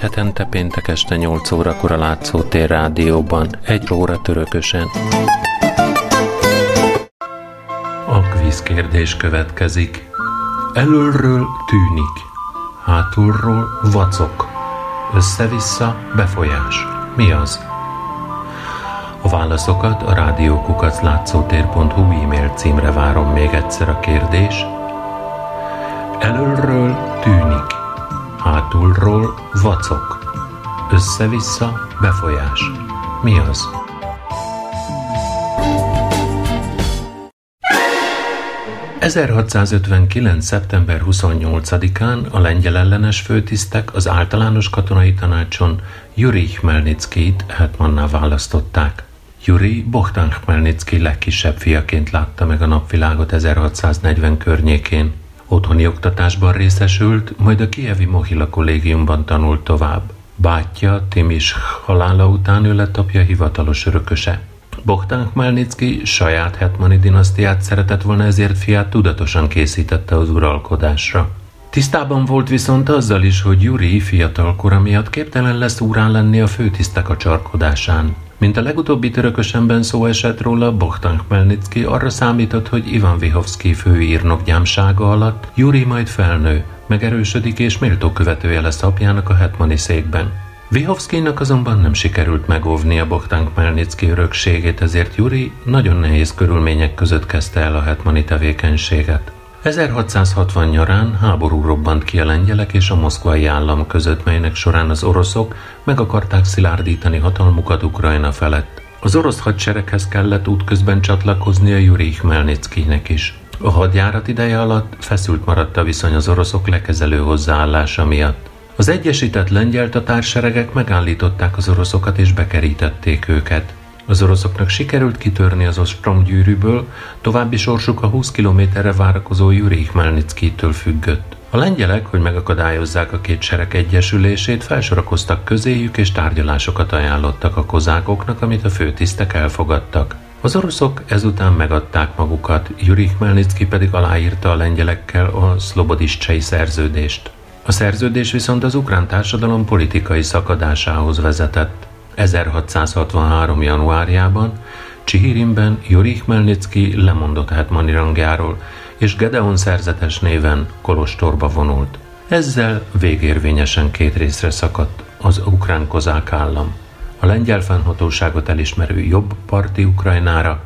hetente péntek este 8 órakor a Látszótér Rádióban, egy óra törökösen. Kvízkérdés következik. Elölről tűnik, hátulról vacok, össze-vissza befolyás. Mi az? A válaszokat a rádiókukaclátszótér.hu e-mail címre várom még egyszer a kérdés. Elölről tűnik, hátulról vacok, össze-vissza befolyás. Mi az? ...1659. szeptember 28-án a lengyel ellenes főtisztek az általános katonai tanácson Juri Chmelnickit hetmanná választották. Juri Bohdan Chmelnicki legkisebb fiaként látta meg a napvilágot 1640 környékén. Otthoni oktatásban részesült, majd a Kievi Mohila kollégiumban tanult tovább. Bátyja Timis halála után ő lett apja hivatalos örököse. Bogdan Khmelnytsky saját hetmani dinasztiát szeretett volna, ezért fiát tudatosan készítette az uralkodásra. Tisztában volt viszont azzal is, hogy Juri fiatal kora miatt képtelen lesz úrán lenni a főtisztek a csarkodásán. Mint a legutóbbi törökösenben szó esett róla, Bohtan Khmelnytsky arra számított, hogy Ivan Vihovszki főírnok gyámsága alatt Juri majd felnő, megerősödik és méltó követője lesz apjának a hetmani székben. Vihovszkinak azonban nem sikerült megóvni a Bohdan Khmelnytsky örökségét, ezért Juri nagyon nehéz körülmények között kezdte el a hetmani tevékenységet. 1660 nyarán háború robbant ki a lengyelek és a moszkvai állam között, melynek során az oroszok meg akarták szilárdítani hatalmukat Ukrajna felett. Az orosz hadsereghez kellett útközben csatlakozni a Juri Khmelnytskynek is. A hadjárat ideje alatt feszült maradt a viszony az oroszok lekezelő hozzáállása miatt. Az egyesített lengyel tatárseregek megállították az oroszokat és bekerítették őket. Az oroszoknak sikerült kitörni az ostrom gyűrűből, további sorsuk a 20 kilométerre várakozó Juri Khmelnytsky-től függött. A lengyelek, hogy megakadályozzák a két sereg egyesülését, felsorakoztak közéjük és tárgyalásokat ajánlottak a kozákoknak, amit a főtisztek elfogadtak. Az oroszok ezután megadták magukat, Juri Khmelnytsky pedig aláírta a lengyelekkel a Szlobodiscsei szerződést. A szerződés viszont az ukrán társadalom politikai szakadásához vezetett. 1663. januárjában Csihirinben Juri Khmelnytsky lemondott hetmani rangjáról, és Gedeon szerzetes néven Kolostorba vonult. Ezzel végérvényesen két részre szakadt az ukrán kozák állam. A lengyel fennhatóságot elismerő jobb parti Ukrajnára,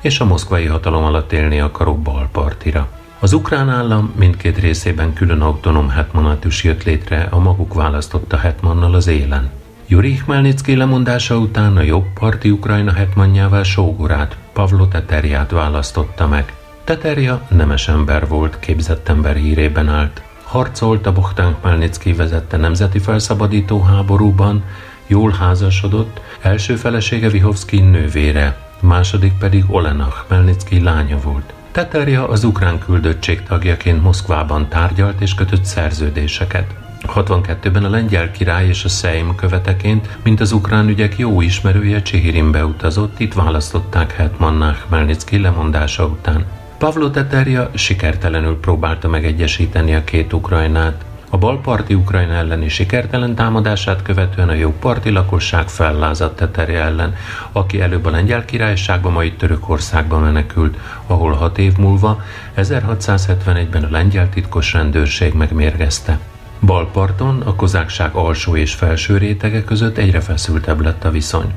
és a moszkvai hatalom alatt élni akaró bal partira. Az ukrán állam mindkét részében külön autonóm hetmanátus jött létre a maguk választotta hetmannal az élen. Juri Khmelnytsky lemondása után a jobb parti Ukrajna hetmanjává sógorát, Pavlo Teterját választotta meg. Teterja nemes ember volt, képzett ember hírében állt. Harcolt a Bohdan Khmelnytsky vezette nemzeti felszabadító háborúban, jól házasodott, első felesége Vihovszki nővére, második pedig Olena Khmelnytsky lánya volt. Teterja az ukrán küldöttség tagjaként Moszkvában tárgyalt és kötött szerződéseket. 62-ben a lengyel király és a Szeim követeként, mint az ukrán ügyek jó ismerője Csihirinbe utazott, itt választották Hetman Khmelnytsky lemondása után. Pavlo Teterja sikertelenül próbálta megegyesíteni a két Ukrajnát. A balparti Ukrajna elleni sikertelen támadását követően a parti lakosság fellázadt Teterja ellen, aki előbb a lengyel királyságba, majd Törökországba menekült, ahol hat év múlva, 1671-ben a lengyel titkos rendőrség megmérgezte. Balparton a kozákság alsó és felső rétege között egyre feszültebb lett a viszony.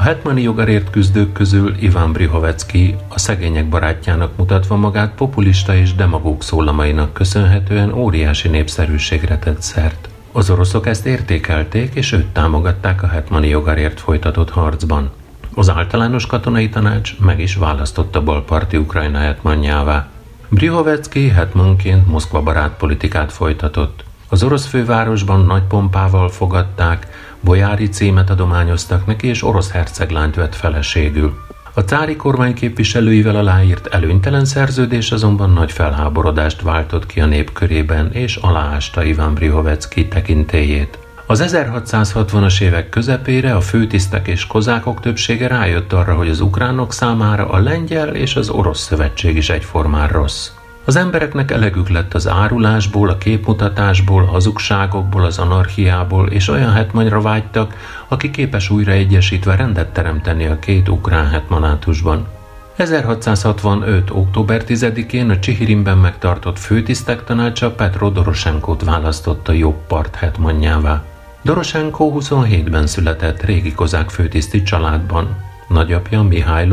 A hetmani jogarért küzdők közül Iván Brihovecki a szegények barátjának mutatva magát populista és demagóg szólamainak köszönhetően óriási népszerűségre tett szert. Az oroszok ezt értékelték, és őt támogatták a hetmani jogarért folytatott harcban. Az általános katonai tanács meg is választotta balparti Ukrajna hetmanjává. Brihovecki hetmanként Moszkva barát politikát folytatott. Az orosz fővárosban nagy pompával fogadták, bojári címet adományoztak neki, és orosz herceglányt vett feleségül. A cári kormány képviselőivel aláírt előnytelen szerződés azonban nagy felháborodást váltott ki a nép körében, és aláásta Iván Brihovecki tekintélyét. Az 1660-as évek közepére a főtisztek és kozákok többsége rájött arra, hogy az ukránok számára a lengyel és az orosz szövetség is egyformán rossz. Az embereknek elegük lett az árulásból, a képmutatásból, a hazugságokból, az anarchiából, és olyan hetmanyra vágytak, aki képes újra egyesítve rendet teremteni a két ukrán hetmanátusban. 1665. október 10-én a Csihirinben megtartott főtisztek tanácsa Petro Doroshenkót választotta jobb part hetmanjává. Doroshenko 27-ben született régi kozák főtiszti családban. Nagyapja Mihály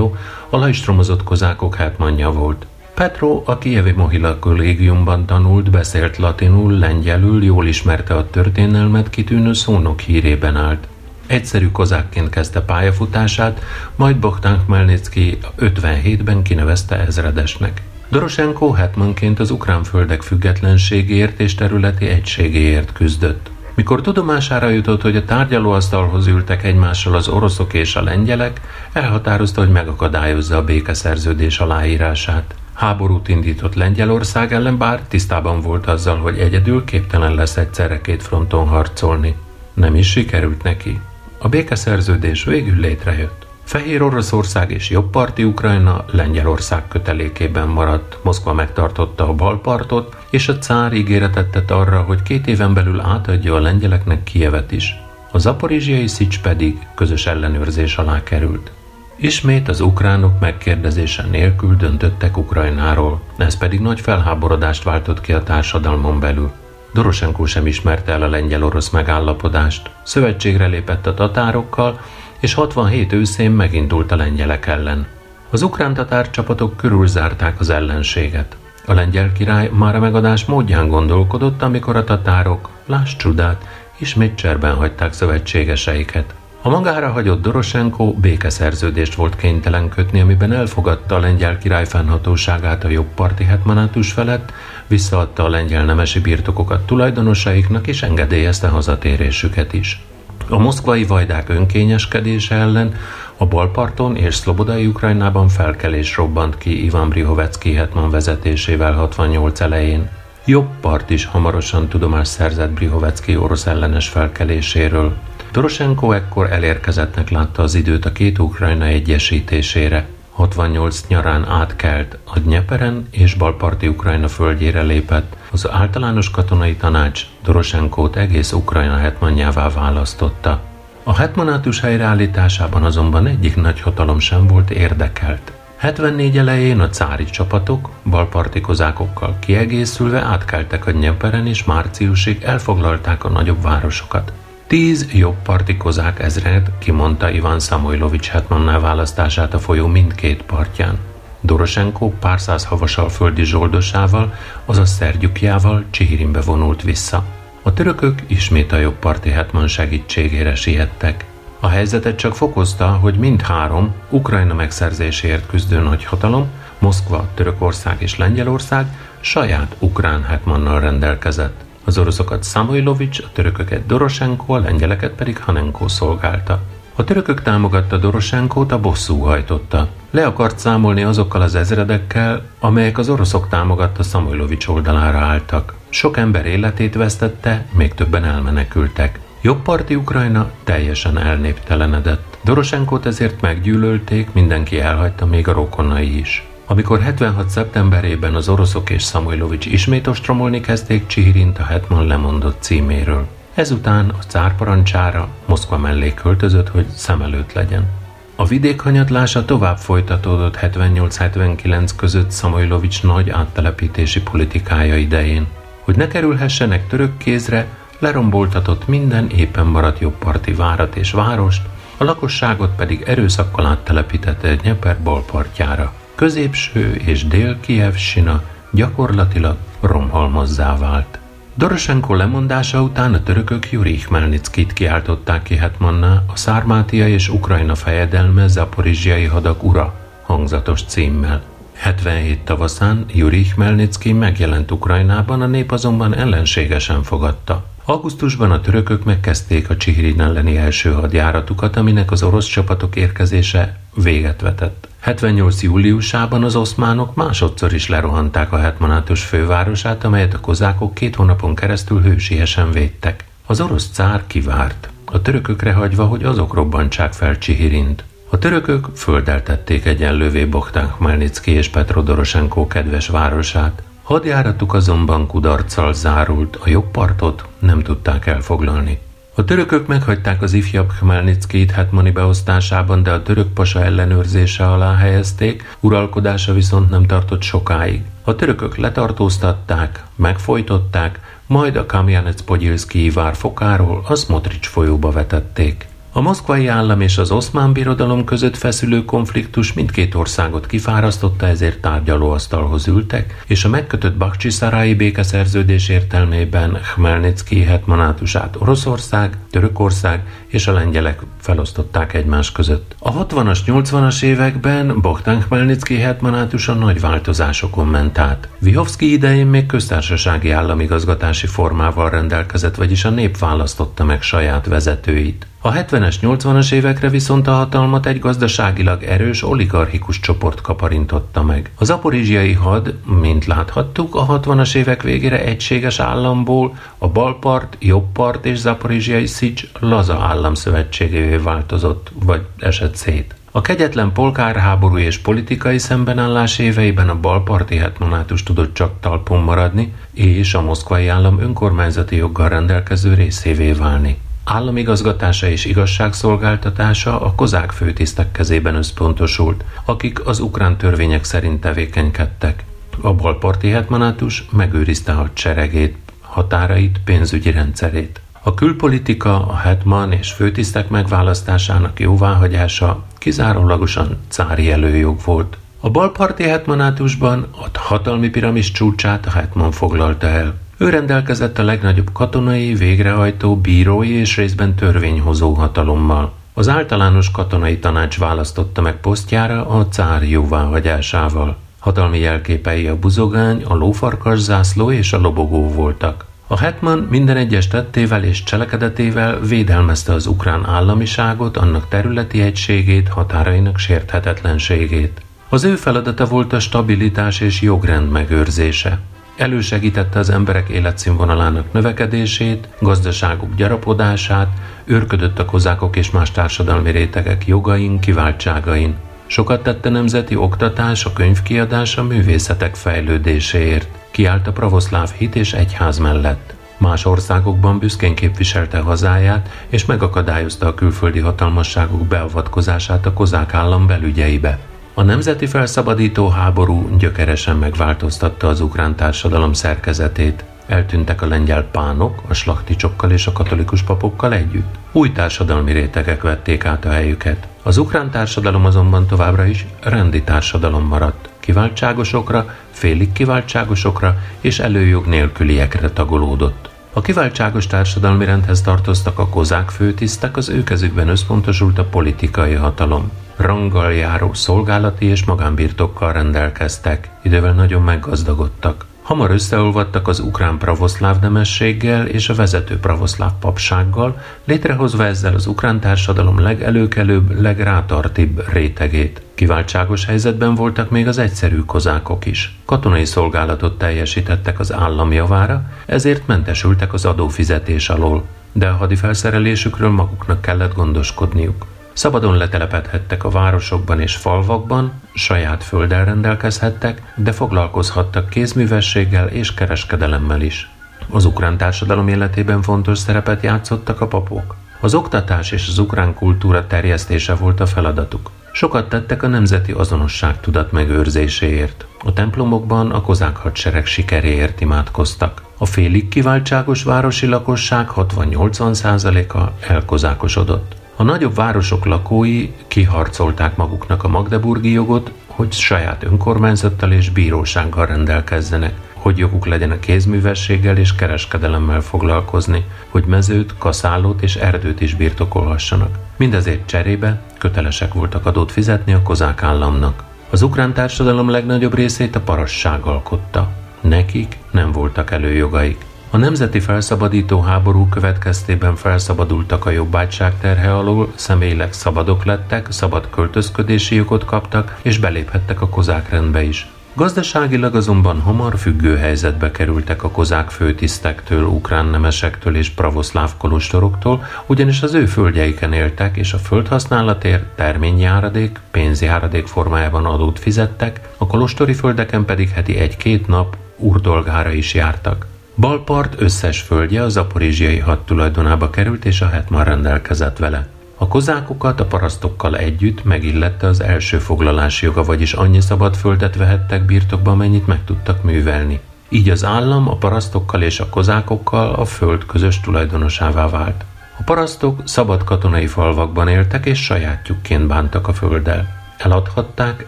a lajstromozott kozákok hetmanja volt. Petro a Kievi Mohila kollégiumban tanult, beszélt latinul, lengyelül, jól ismerte a történelmet, kitűnő szónok hírében állt. Egyszerű kozákként kezdte pályafutását, majd Bogdan Khmelnytsky 57-ben kinevezte ezredesnek. Doroshenko hetmanként az ukrán földek függetlenségéért és területi egységéért küzdött. Mikor tudomására jutott, hogy a tárgyalóasztalhoz ültek egymással az oroszok és a lengyelek, elhatározta, hogy megakadályozza a békeszerződés aláírását. Háborút indított Lengyelország ellen, bár tisztában volt azzal, hogy egyedül képtelen lesz egyszerre két fronton harcolni. Nem is sikerült neki. A békeszerződés végül létrejött. Fehér Oroszország és jobbparti Ukrajna Lengyelország kötelékében maradt. Moszkva megtartotta a balpartot, és a cár ígéretet tett arra, hogy két éven belül átadja a lengyeleknek Kievet is. A zaporizsiai szics pedig közös ellenőrzés alá került. Ismét az ukránok megkérdezése nélkül döntöttek Ukrajnáról, ez pedig nagy felháborodást váltott ki a társadalmon belül. Doroshenko sem ismerte el a lengyel-orosz megállapodást, szövetségre lépett a tatárokkal, és 67 őszén megindult a lengyelek ellen. Az ukrán tatár csapatok körülzárták az ellenséget. A lengyel király már a megadás módján gondolkodott, amikor a tatárok, láss csodát, ismét cserben hagyták szövetségeseiket. A magára hagyott Doroshenko békeszerződést volt kénytelen kötni, amiben elfogadta a lengyel király fennhatóságát a jobb parti hetmanátus felett, visszaadta a lengyel nemesi birtokokat tulajdonosaiknak és engedélyezte hazatérésüket is. A moszkvai vajdák önkényeskedése ellen a balparton és Szlobodai Ukrajnában felkelés robbant ki Ivan Brihovecki hetman vezetésével 68 elején. Jobb part is hamarosan tudomást szerzett Brihovecki orosz ellenes felkeléséről. Doroshenko ekkor elérkezettnek látta az időt a két Ukrajna egyesítésére. 68 nyarán átkelt a Dnyeperen és balparti Ukrajna földjére lépett. Az általános katonai tanács Doroshenkót egész Ukrajna hetmanjává választotta. A hetmanátus helyreállításában azonban egyik nagy hatalom sem volt érdekelt. 74 elején a cári csapatok balparti kozákokkal kiegészülve átkeltek a Dnyeperen és márciusig elfoglalták a nagyobb városokat. Tíz jobb parti kozák ezred kimondta Ivan Samoilovics hetmannál választását a folyó mindkét partján. Doroshenko pár száz havasal földi zsoldosával, azaz szergyukjával Csihirinbe vonult vissza. A törökök ismét a jobb parti hetman segítségére siettek. A helyzetet csak fokozta, hogy mindhárom Ukrajna megszerzéséért küzdő nagyhatalom, Moszkva, Törökország és Lengyelország saját ukrán hetmannal rendelkezett. Az oroszokat Samoilovics, a törököket Doroshenko, a lengyeleket pedig Hanenko szolgálta. A törökök támogatta Doroshenkót, a bosszú hajtotta. Le akart számolni azokkal az ezredekkel, amelyek az oroszok támogatta Samoilovics oldalára álltak. Sok ember életét vesztette, még többen elmenekültek. Jobbparti Ukrajna teljesen elnéptelenedett. Doroshenkót ezért meggyűlölték, mindenki elhagyta, még a rokonai is. Amikor 76. szeptemberében az oroszok és Samoilovics ismét ostromolni kezdték Csihirint a Hetman lemondott címéről. Ezután a cár parancsára Moszkva mellé költözött, hogy szem előtt legyen. A vidék hanyatlása tovább folytatódott 78-79 között Samoilovics nagy áttelepítési politikája idején. Hogy ne kerülhessenek török kézre, leromboltatott minden éppen maradt jobbparti várat és várost, a lakosságot pedig erőszakkal áttelepítette Nyeper balpartjára középső és dél-Kiev sina gyakorlatilag romhalmozzá vált. Doroshenko lemondása után a törökök Juri Khmelnickit kiáltották ki Hetmanná, a Szármátia és Ukrajna fejedelme zaporizsiai hadak ura, hangzatos címmel. 77 tavaszán Juri Khmelnicki megjelent Ukrajnában, a nép azonban ellenségesen fogadta. Augusztusban a törökök megkezdték a Csihirin elleni első hadjáratukat, aminek az orosz csapatok érkezése véget vetett. 78. júliusában az oszmánok másodszor is lerohanták a hetmanátus fővárosát, amelyet a kozákok két hónapon keresztül hősiesen védtek. Az orosz cár kivárt, a törökökre hagyva, hogy azok robbantsák fel Csihirint. A törökök földeltették egyenlővé Bogdan Khmelnycki és Petro Doroshenko kedves városát. Hadjáratuk azonban kudarccal zárult, a jobb partot nem tudták elfoglalni. A törökök meghagyták az ifjabb Khmelnyckit hetmani beosztásában, de a török pasa ellenőrzése alá helyezték, uralkodása viszont nem tartott sokáig. A törökök letartóztatták, megfojtották, majd a Kamjanec-Pogyilszki vár fokáról a Smotrics folyóba vetették. A moszkvai állam és az oszmán birodalom között feszülő konfliktus mindkét országot kifárasztotta, ezért tárgyalóasztalhoz ültek, és a megkötött Bakcsi-szarái békeszerződés értelmében Khmelnycki hetmanátusát Oroszország, Törökország és a lengyelek felosztották egymás között. A 60-as, 80-as években Bogdan Khmelnycki hetmanátusa nagy változásokon ment át. Vihovszki idején még köztársasági államigazgatási formával rendelkezett, vagyis a nép választotta meg saját vezetőit. A 70-es, 80-as évekre viszont a hatalmat egy gazdaságilag erős oligarchikus csoport kaparintotta meg. Az aporizsiai had, mint láthattuk, a 60-as évek végére egységes államból a balpart, jobbpart és zaporizsiai Szics laza államszövetségévé változott, vagy esett szét. A kegyetlen polgárháború és politikai szembenállás éveiben a balparti hetmanátus tudott csak talpon maradni, és a moszkvai állam önkormányzati joggal rendelkező részévé válni. Államigazgatása és igazságszolgáltatása a kozák főtisztek kezében összpontosult, akik az ukrán törvények szerint tevékenykedtek. A balparti hetmanátus megőrizte hadseregét, határait, pénzügyi rendszerét. A külpolitika, a hetman és főtisztek megválasztásának jóváhagyása kizárólagosan cári előjog volt. A balparti hetmanátusban a hatalmi piramis csúcsát a hetman foglalta el. Ő rendelkezett a legnagyobb katonai, végrehajtó, bírói és részben törvényhozó hatalommal. Az általános katonai tanács választotta meg posztjára a cár jóváhagyásával. Hatalmi jelképei a buzogány, a lófarkas zászló és a lobogó voltak. A hetman minden egyes tettével és cselekedetével védelmezte az ukrán államiságot, annak területi egységét, határainak sérthetetlenségét. Az ő feladata volt a stabilitás és jogrend megőrzése. Elősegítette az emberek életszínvonalának növekedését, gazdaságuk gyarapodását, őrködött a kozákok és más társadalmi rétegek jogain, kiváltságain. Sokat tette nemzeti oktatás, a könyvkiadás, a művészetek fejlődéséért. Kiállt a pravoszláv hit és egyház mellett. Más országokban büszkén képviselte hazáját, és megakadályozta a külföldi hatalmasságok beavatkozását a kozák állam belügyeibe. A nemzeti felszabadító háború gyökeresen megváltoztatta az ukrán társadalom szerkezetét. Eltűntek a lengyel pánok, a slachticsokkal és a katolikus papokkal együtt. Új társadalmi rétegek vették át a helyüket. Az ukrán társadalom azonban továbbra is rendi társadalom maradt. Kiváltságosokra, félig kiváltságosokra és előjog nélküliekre tagolódott. A kiváltságos társadalmi rendhez tartoztak a kozák főtisztek, az ő kezükben összpontosult a politikai hatalom ranggal járó szolgálati és magánbirtokkal rendelkeztek, idővel nagyon meggazdagodtak. Hamar összeolvadtak az ukrán pravoszláv nemességgel és a vezető pravoszláv papsággal, létrehozva ezzel az ukrán társadalom legelőkelőbb, legrátartibb rétegét. Kiváltságos helyzetben voltak még az egyszerű kozákok is. Katonai szolgálatot teljesítettek az állam javára, ezért mentesültek az adófizetés alól, de a hadifelszerelésükről maguknak kellett gondoskodniuk. Szabadon letelepedhettek a városokban és falvakban, saját földdel rendelkezhettek, de foglalkozhattak kézművességgel és kereskedelemmel is. Az ukrán társadalom életében fontos szerepet játszottak a papok. Az oktatás és az ukrán kultúra terjesztése volt a feladatuk. Sokat tettek a nemzeti azonosság tudat megőrzéséért. A templomokban a kozák hadsereg sikeréért imádkoztak. A félig kiváltságos városi lakosság 60-80%-a elkozákosodott. A nagyobb városok lakói kiharcolták maguknak a magdeburgi jogot, hogy saját önkormányzattal és bírósággal rendelkezzenek, hogy joguk legyen a kézművességgel és kereskedelemmel foglalkozni, hogy mezőt, kaszálót és erdőt is birtokolhassanak. Mindezért cserébe kötelesek voltak adót fizetni a kozák államnak. Az ukrán társadalom legnagyobb részét a parasság alkotta. Nekik nem voltak előjogaik. A nemzeti felszabadító háború következtében felszabadultak a jobbágyság terhe alól, személyileg szabadok lettek, szabad költözködési jogot kaptak, és beléphettek a kozák rendbe is. Gazdaságilag azonban hamar függő helyzetbe kerültek a kozák főtisztektől, ukrán nemesektől és pravoszláv kolostoroktól, ugyanis az ő földjeiken éltek, és a földhasználatért terményjáradék, pénzjáradék formájában adót fizettek, a kolostori földeken pedig heti egy-két nap urdolgára is jártak. Balpart összes földje a zaporizsiai had tulajdonába került, és a hetman rendelkezett vele. A kozákokat a parasztokkal együtt megillette az első foglalási joga, vagyis annyi szabad földet vehettek birtokba, amennyit meg tudtak művelni. Így az állam a parasztokkal és a kozákokkal a föld közös tulajdonosává vált. A parasztok szabad katonai falvakban éltek és sajátjukként bántak a földdel. Eladhatták,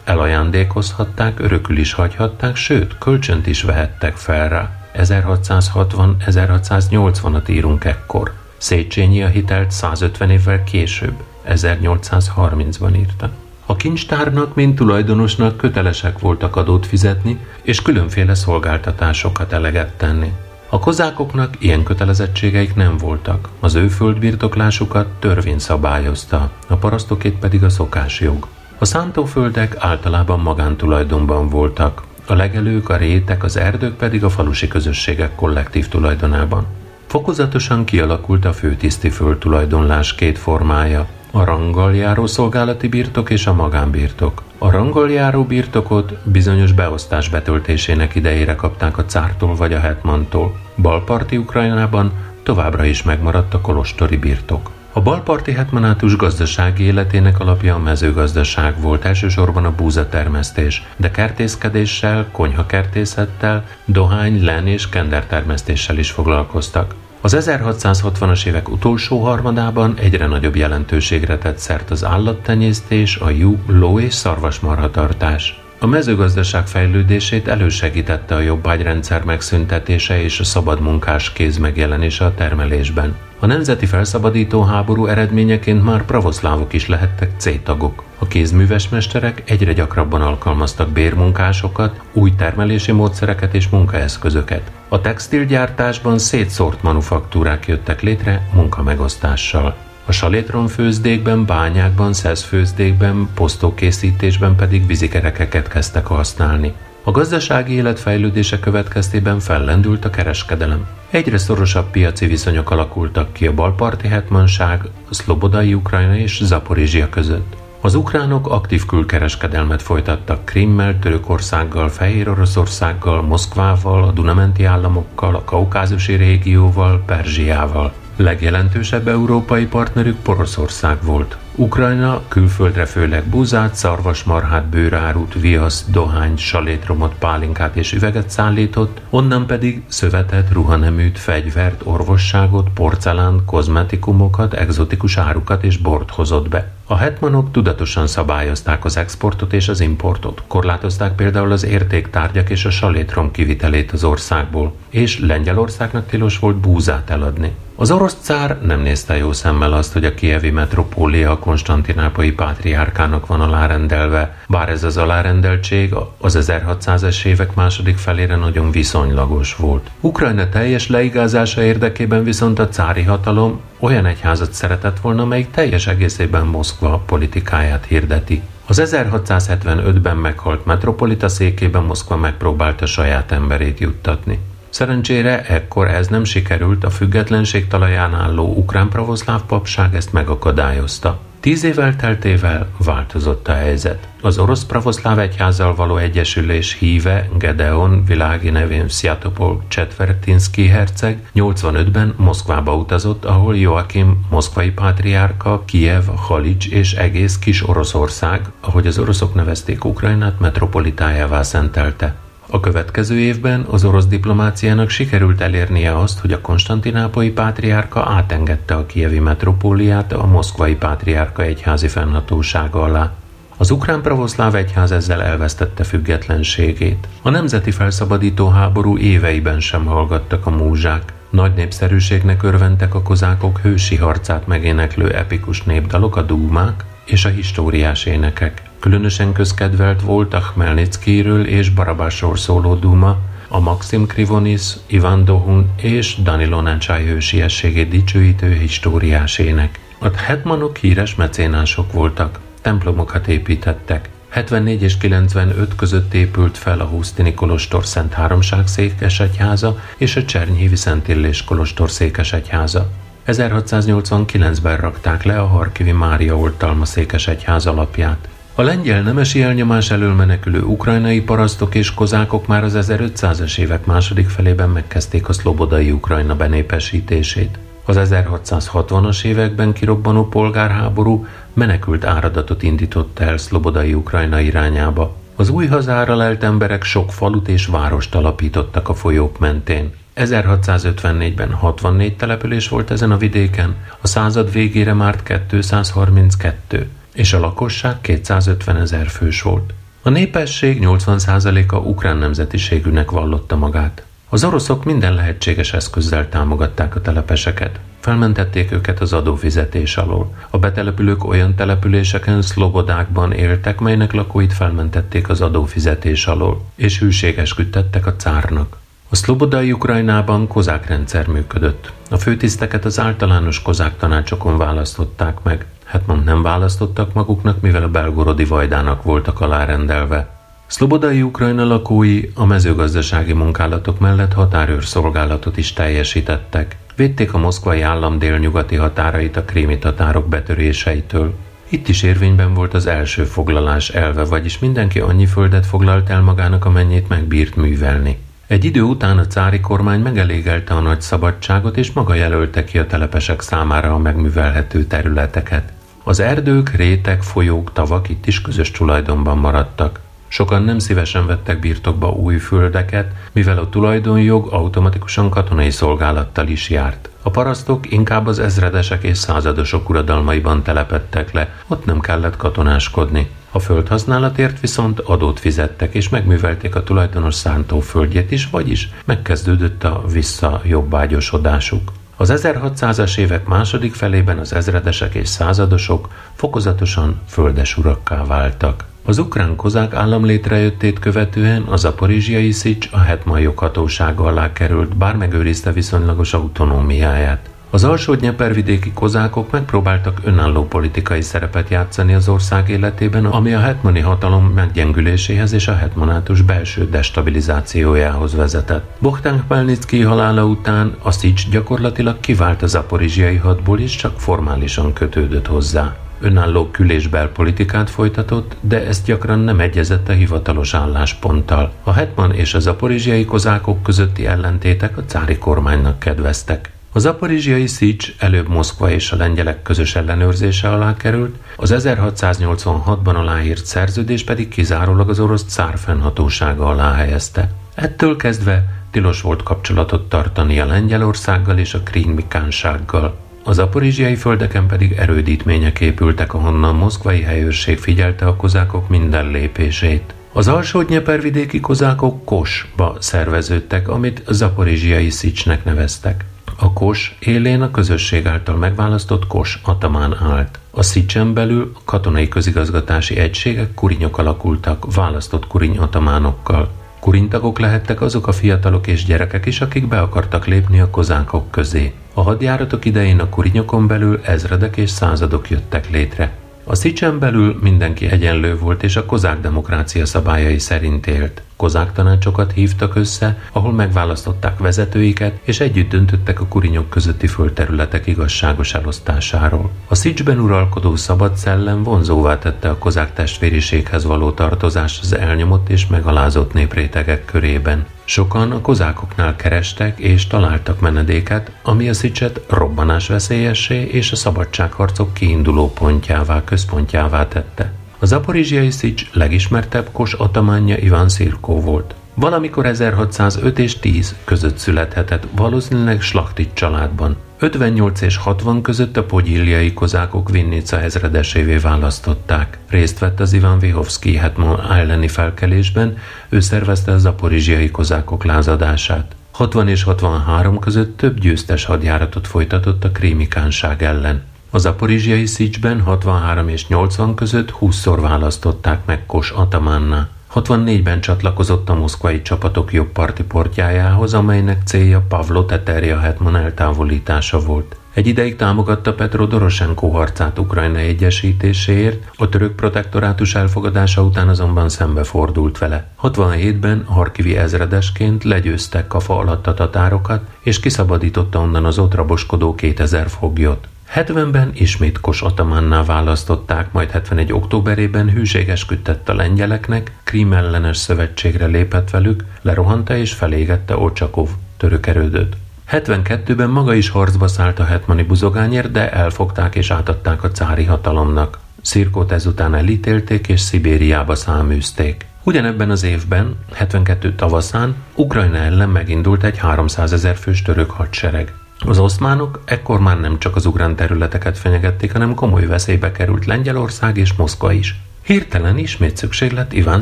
elajándékozhatták, örökül is hagyhatták, sőt, kölcsönt is vehettek fel rá. 1660-1680-at írunk ekkor. Széchenyi a hitelt 150 évvel később, 1830-ban írta. A kincstárnak, mint tulajdonosnak kötelesek voltak adót fizetni, és különféle szolgáltatásokat eleget tenni. A kozákoknak ilyen kötelezettségeik nem voltak, az ő földbirtoklásukat törvény szabályozta, a parasztokét pedig a szokásjog. A szántóföldek általában magántulajdonban voltak, a legelők, a rétek, az erdők pedig a falusi közösségek kollektív tulajdonában. Fokozatosan kialakult a főtiszti földtulajdonlás két formája, a ranggal járó szolgálati birtok és a magánbirtok. A ranggal járó birtokot bizonyos beosztás betöltésének idejére kapták a cártól vagy a hetmantól. Balparti Ukrajnában továbbra is megmaradt a kolostori birtok. A balparti hetmanátus gazdasági életének alapja a mezőgazdaság volt, elsősorban a búzatermesztés, de kertészkedéssel, konyhakertészettel, dohány, len és kendertermesztéssel is foglalkoztak. Az 1660-as évek utolsó harmadában egyre nagyobb jelentőségre tett szert az állattenyésztés, a jú, ló és szarvasmarhatartás. A mezőgazdaság fejlődését elősegítette a jobbágyrendszer megszüntetése és a szabad munkás kéz megjelenése a termelésben. A nemzeti felszabadító háború eredményeként már pravoszlávok is lehettek C-tagok. A kézműves mesterek egyre gyakrabban alkalmaztak bérmunkásokat, új termelési módszereket és munkaeszközöket. A textilgyártásban szétszórt manufaktúrák jöttek létre munkamegosztással. A salétronfőzdékben, bányákban, szeszfőzdékben, posztókészítésben pedig vízikerekeket kezdtek használni. A gazdasági élet fejlődése következtében fellendült a kereskedelem. Egyre szorosabb piaci viszonyok alakultak ki a balparti hetmanság, a szlobodai Ukrajna és Zaporizsia között. Az ukránok aktív külkereskedelmet folytattak Krimmel, Törökországgal, Fehér Oroszországgal, Moszkvával, a Dunamenti államokkal, a Kaukázusi régióval, Perzsiával. Legjelentősebb európai partnerük Poroszország volt. Ukrajna külföldre főleg búzát, szarvasmarhát, bőrárut, viaszt, dohány, salétromot, pálinkát és üveget szállított, onnan pedig szövetet, ruhaneműt, fegyvert, orvosságot, porcelán, kozmetikumokat, egzotikus árukat és bort hozott be. A hetmanok tudatosan szabályozták az exportot és az importot. Korlátozták például az értéktárgyak és a salétrom kivitelét az országból, és Lengyelországnak tilos volt búzát eladni. Az orosz cár nem nézte jó szemmel azt, hogy a kievi metropólia a konstantinápai pátriárkának van alárendelve, bár ez az alárendeltség az 1600-es évek második felére nagyon viszonylagos volt. Ukrajna teljes leigázása érdekében viszont a cári hatalom olyan egyházat szeretett volna, melyik teljes egészében Moszkva politikáját hirdeti. Az 1675-ben meghalt metropolita székében Moszkva megpróbálta saját emberét juttatni. Szerencsére ekkor ez nem sikerült, a függetlenség talaján álló ukrán pravoszláv papság ezt megakadályozta. Tíz év elteltével változott a helyzet. Az orosz pravoszláv egyházzal való egyesülés híve Gedeon világi nevén Sziatopol Csetvertinski herceg 85-ben Moszkvába utazott, ahol Joachim moszkvai pátriárka, Kiev, Halics és egész kis Oroszország, ahogy az oroszok nevezték Ukrajnát, metropolitájává szentelte. A következő évben az orosz diplomáciának sikerült elérnie azt, hogy a konstantinápolyi pátriárka átengedte a kievi metropóliát a moszkvai pátriárka egyházi fennhatósága alá. Az ukrán pravoszláv egyház ezzel elvesztette függetlenségét. A nemzeti felszabadító háború éveiben sem hallgattak a múzsák. Nagy népszerűségnek örventek a kozákok hősi harcát megéneklő epikus népdalok, a dúmák és a históriás énekek. Különösen közkedvelt volt a Khmelnickiről és Barabásról szóló duma, a Maxim Krivonis, Ivan Dohun és Danilo Nácsály hősiességét dicsőítő históriás ének. A hetmanok híres mecénások voltak, templomokat építettek, 74 és 95 között épült fel a Husztini Kolostor Szent Háromság székesegyháza és a Csernyhívi Szent Illés Kolostor székesegyháza. 1689-ben rakták le a Harkivi Mária oltalma székesegyház alapját. A lengyel nemesi elnyomás elől menekülő ukrajnai parasztok és kozákok már az 1500-es évek második felében megkezdték a szlobodai Ukrajna benépesítését. Az 1660-as években kirobbanó polgárháború menekült áradatot indított el szlobodai Ukrajna irányába. Az új hazára lelt emberek sok falut és várost alapítottak a folyók mentén. 1654-ben 64 település volt ezen a vidéken, a század végére már 232, és a lakosság 250 ezer fős volt. A népesség 80%-a ukrán nemzetiségűnek vallotta magát. Az oroszok minden lehetséges eszközzel támogatták a telepeseket. Felmentették őket az adófizetés alól. A betelepülők olyan településeken, szlobodákban éltek, melynek lakóit felmentették az adófizetés alól, és hűségeskedtek a cárnak. A szlobodai Ukrajnában kozák rendszer működött. A főtiszteket az általános kozák tanácsokon választották meg. Hetman nem választottak maguknak, mivel a belgorodi vajdának voltak alárendelve. Szlobodai Ukrajna lakói a mezőgazdasági munkálatok mellett határőrszolgálatot is teljesítettek. Védték a moszkvai állam délnyugati határait a krími tatárok betöréseitől. Itt is érvényben volt az első foglalás elve, vagyis mindenki annyi földet foglalt el magának, amennyit megbírt művelni. Egy idő után a cári kormány megelégelte a nagy szabadságot, és maga jelölte ki a telepesek számára a megművelhető területeket. Az erdők, rétek, folyók, tavak itt is közös tulajdonban maradtak. Sokan nem szívesen vettek birtokba új földeket, mivel a tulajdonjog automatikusan katonai szolgálattal is járt. A parasztok inkább az ezredesek és századosok uradalmaiban telepettek le, ott nem kellett katonáskodni. A földhasználatért viszont adót fizettek, és megművelték a tulajdonos szántóföldjét is, vagyis megkezdődött a visszajobbágyosodásuk. Az 1600-as évek második felében az ezredesek és századosok fokozatosan földesurakká váltak. Az ukrán kozák állam létrejöttét követően a zaporizsiai Szics a hetman joghatósága alá került, bár megőrizte viszonylagos autonómiáját. Az alsó nyepervidéki kozákok megpróbáltak önálló politikai szerepet játszani az ország életében, ami a hetmani hatalom meggyengüléséhez és a hetmanátus belső destabilizációjához vezetett. Bohtán Khmelnytsky halála után a Szics gyakorlatilag kivált az zaporizsiai hadból és csak formálisan kötődött hozzá önálló külésbel politikát folytatott, de ezt gyakran nem egyezett a hivatalos állásponttal. A hetman és a zaporizsiai kozákok közötti ellentétek a cári kormánynak kedveztek. A zaporizsiai Szics előbb Moszkva és a lengyelek közös ellenőrzése alá került, az 1686-ban aláírt szerződés pedig kizárólag az orosz cár fennhatósága alá helyezte. Ettől kezdve tilos volt kapcsolatot tartani a Lengyelországgal és a Krími kánsággal. Az aporizsiai földeken pedig erődítmények épültek, ahonnan moszkvai helyőrség figyelte a kozákok minden lépését. Az alsó nyepervidéki kozákok Kosba szerveződtek, amit zaporizsiai Szicsnek neveztek. A Kos élén a közösség által megválasztott Kos atamán állt. A Szicsen belül katonai közigazgatási egységek kurinyok alakultak, választott kuriny atamánokkal. Kurintagok lehettek azok a fiatalok és gyerekek is, akik be akartak lépni a kozánkok közé. A hadjáratok idején a kurinyokon belül ezredek és századok jöttek létre. A Szicsen belül mindenki egyenlő volt, és a kozák demokrácia szabályai szerint élt. Kozák tanácsokat hívtak össze, ahol megválasztották vezetőiket, és együtt döntöttek a kurinyok közötti földterületek igazságos elosztásáról. A Szicsben uralkodó szabad szellem vonzóvá tette a kozák testvériséghez való tartozást az elnyomott és megalázott néprétegek körében. Sokan a kozákoknál kerestek és találtak menedéket, ami a Szicset robbanás veszélyessé és a szabadságharcok kiinduló pontjává, központjává tette. A zaporizsiai Szics legismertebb kos atamánja Iván Szirkó volt. Valamikor 1605 és 10 között születhetett, valószínűleg slachtit családban. 58 és 60 között a pogyilliai kozákok Vinnica ezredesévé választották. Részt vett az Ivan Vihovszki hetman elleni felkelésben, ő szervezte a zaporizsiai kozákok lázadását. 60 és 63 között több győztes hadjáratot folytatott a krímikánság ellen. A zaporizsiai Szicsben 63 és 80 között 20-szor választották meg Kos Atamánná. 64-ben csatlakozott a moszkvai csapatok jobb parti portjájához, amelynek célja Pavlo Teterja Hetman eltávolítása volt. Egy ideig támogatta Petro Doroshenko harcát Ukrajna egyesítéséért, a török protektorátus elfogadása után azonban szembefordult vele. 67-ben Harkivi ezredesként legyőztek kafa alatt a tatárokat, és kiszabadította onnan az ott raboskodó 2000 foglyot. 70-ben ismét Kos Atamanná választották, majd 71. októberében hűségeskedtett a lengyeleknek, Krím ellenes szövetségre lépett velük, lerohanta és felégette Ocsakov török erődöt. 72-ben maga is harcba szállt a hetmani buzogányért, de elfogták és átadták a cári hatalomnak. Szirkót ezután elítélték és Szibériába száműzték. Ugyanebben az évben, 72 tavaszán, Ukrajna ellen megindult egy 300 ezer fős török hadsereg. Az oszmánok ekkor már nem csak az ukrán területeket fenyegették, hanem komoly veszélybe került Lengyelország és Moszkva is. Hirtelen ismét szükség lett Iván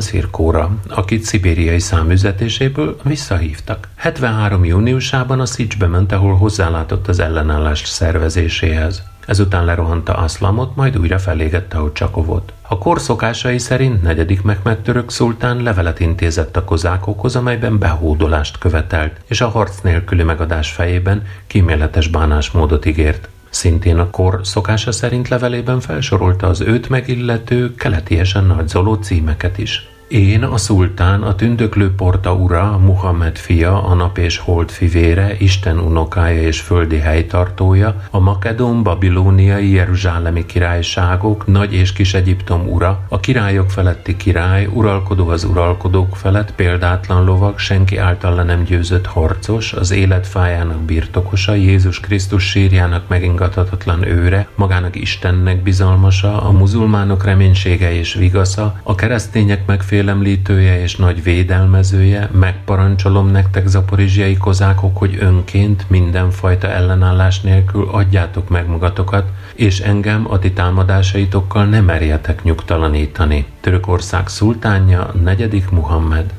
Szirkóra, akit szibériai számüzetéséből visszahívtak. 73. júniusában a Szicsbe ment, ahol hozzálátott az ellenállás szervezéséhez. Ezután lerohanta Aszlamot, majd újra felégette a Csakovot. A kor szokásai szerint negyedik Mehmed török szultán levelet intézett a kozákokhoz, amelyben behódolást követelt, és a harc nélküli megadás fejében kíméletes bánásmódot ígért. Szintén a kor szokása szerint levelében felsorolta az őt megillető keletiesen nagyzoló címeket is. Én, a szultán, a tündöklő porta ura, Muhammed fia, a nap és hold fivére, Isten unokája és földi helytartója, a makedón, babilóniai, jeruzsálemi királyságok, nagy és kis Egyiptom ura, a királyok feletti király, uralkodó az uralkodók felett, példátlan lovag, senki által le nem győzött harcos, az életfájának birtokosa, Jézus Krisztus sírjának megingathatatlan őre, magának Istennek bizalmasa, a muzulmánok reménysége és vigasza, a keresztények megfél megfélemlítője és nagy védelmezője, megparancsolom nektek zaporizsiai kozákok, hogy önként mindenfajta ellenállás nélkül adjátok meg magatokat, és engem a ti támadásaitokkal nem merjetek nyugtalanítani. Törökország szultánja, negyedik Muhammed.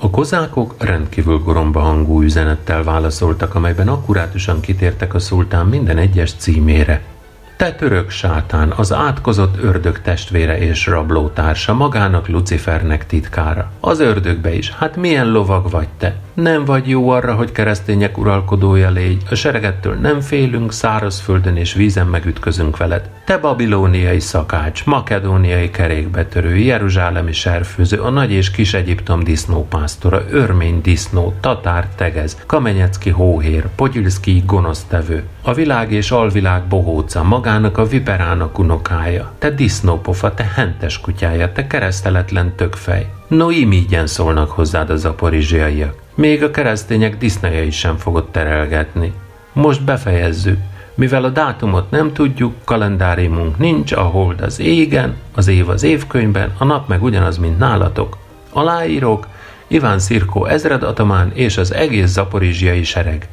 A kozákok rendkívül goromba hangú üzenettel válaszoltak, amelyben akkurátusan kitértek a szultán minden egyes címére. Te török sátán, az átkozott ördög testvére és rablótársa, magának Lucifernek titkára. Az ördögbe is, hát milyen lovag vagy te? Nem vagy jó arra, hogy keresztények uralkodója légy, a seregettől nem félünk, szárazföldön és vízen megütközünk veled. Te babilóniai szakács, makedóniai kerékbetörő, jeruzsálemi serfőző, a nagy és kis Egyiptom disznópásztora, örmény disznó, tatár tegez, kamenyecki hóhér, pogyilszki gonosztevő, a világ és alvilág bohóca, magának a viperának unokája, te disznópofa, te hentes kutyája, te kereszteletlen tökfej. No, imígyen szólnak hozzád a zaporizsiaiak. Még a keresztények disznejei sem fogod terelgetni. Most befejezzük. Mivel a dátumot nem tudjuk, kalendáriumunk nincs, a hold az égen, az év az évkönyvben, a nap meg ugyanaz, mint nálatok. Aláírok, Iván Szirkó ezredatamán és az egész zaporizsiai sereg.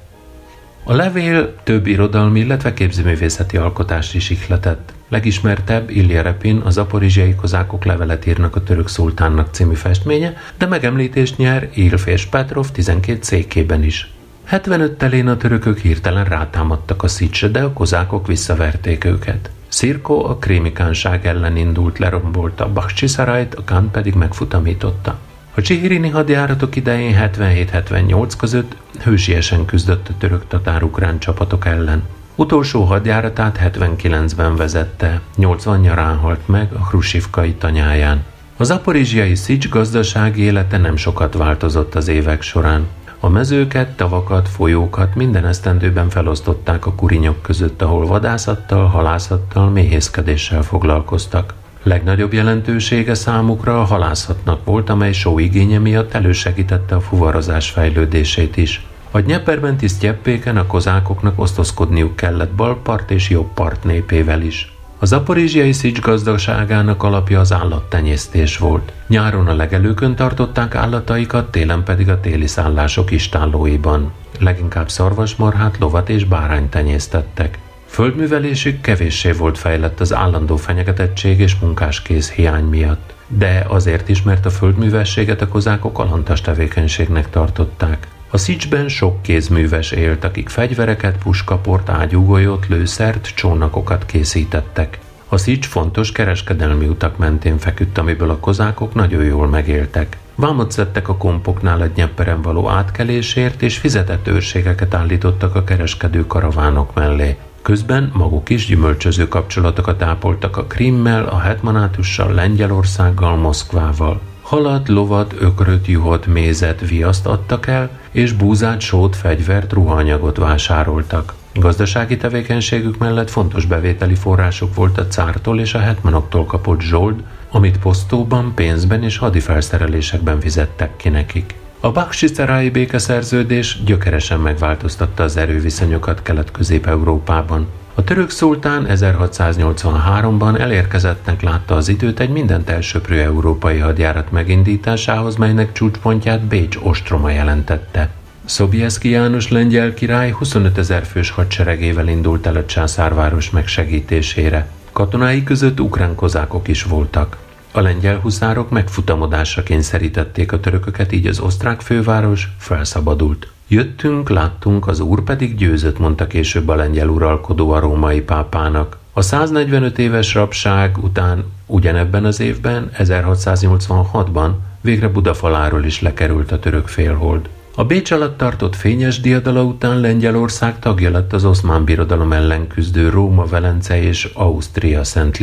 A levél több irodalmi, illetve képzőművészeti alkotást is ihletett. Legismertebb Ilya Repin az aporizsiai kozákok levelet írnak a török szultánnak című festménye, de megemlítést nyer Ilf Petrov 12 székében is. 75 telén a törökök hirtelen rátámadtak a szicsre, de a kozákok visszaverték őket. Szirko a krémikánság ellen indult, lerombolta Bakhcsiszarajt, a Kán pedig megfutamította. A Csihirini hadjáratok idején 77-78 között hősiesen küzdött a török tatár-ukrán csapatok ellen. Utolsó hadjáratát 79-ben vezette, 80 nyarán halt meg a Hrusivkai tanyáján. Az aporizsiai Szics gazdasági élete nem sokat változott az évek során. A mezőket, tavakat, folyókat minden esztendőben felosztották a kurinyok között, ahol vadászattal, halászattal, méhészkedéssel foglalkoztak. Legnagyobb jelentősége számukra a halászatnak volt, amely sóigénye miatt elősegítette a fuvarozás fejlődését is. A Dnyeperben tisztjeppéken a kozákoknak osztozkodniuk kellett bal part és jobb part népével is. A zaporizsiai szics gazdaságának alapja az állattenyésztés volt. Nyáron a legelőkön tartották állataikat, télen pedig a téli szállások istállóiban. Leginkább szarvasmarhát, lovat és bárányt tenyésztettek. Földművelésük kevéssé volt fejlett az állandó fenyegetettség és munkáskész hiány miatt, de azért is, mert a földművességet a kozákok alantas tevékenységnek tartották. A Szicsben sok kézműves élt, akik fegyvereket, puskaport, ágyúgolyót, lőszert, csónakokat készítettek. A Szics fontos kereskedelmi utak mentén feküdt, amiből a kozákok nagyon jól megéltek. Vámot szedtek a kompoknál a Dnyepperen való átkelésért, és fizetett őrségeket állítottak a kereskedő karavánok mellé. Közben maguk is gyümölcsöző kapcsolatokat ápoltak a Krimmel, a Hetmanátussal, Lengyelországgal, Moszkvával. Halat, lovat, ökröt, juhot, mézet, viaszt adtak el, és búzát, sót, fegyvert, ruhaanyagot vásároltak. Gazdasági tevékenységük mellett fontos bevételi forrásuk volt a cártól és a hetmanoktól kapott zsold, amit posztóban, pénzben és hadifelszerelésekben fizettek ki nekik. A Baksiszerái békeszerződés gyökeresen megváltoztatta az erőviszonyokat Kelet-Közép-Európában. A török szultán 1683-ban elérkezettnek látta az időt egy mindent elsöprő európai hadjárat megindításához, melynek csúcspontját Bécs ostroma jelentette. Szobjeszki János lengyel király 25 ezer fős hadseregével indult el a császárváros megsegítésére. Katonái között ukrán kozákok is voltak. A lengyel huszárok megfutamodásra kényszerítették a törököket, így az osztrák főváros felszabadult. Jöttünk, láttunk, az úr pedig győzött, mondta később a lengyel uralkodó a római pápának. A 145 éves rabság után ugyanebben az évben, 1686-ban végre Budafaláról is lekerült a török félhold. A Bécs alatt tartott fényes diadala után Lengyelország tagja lett az oszmán birodalom ellen küzdő Róma, Velence és Ausztria Szent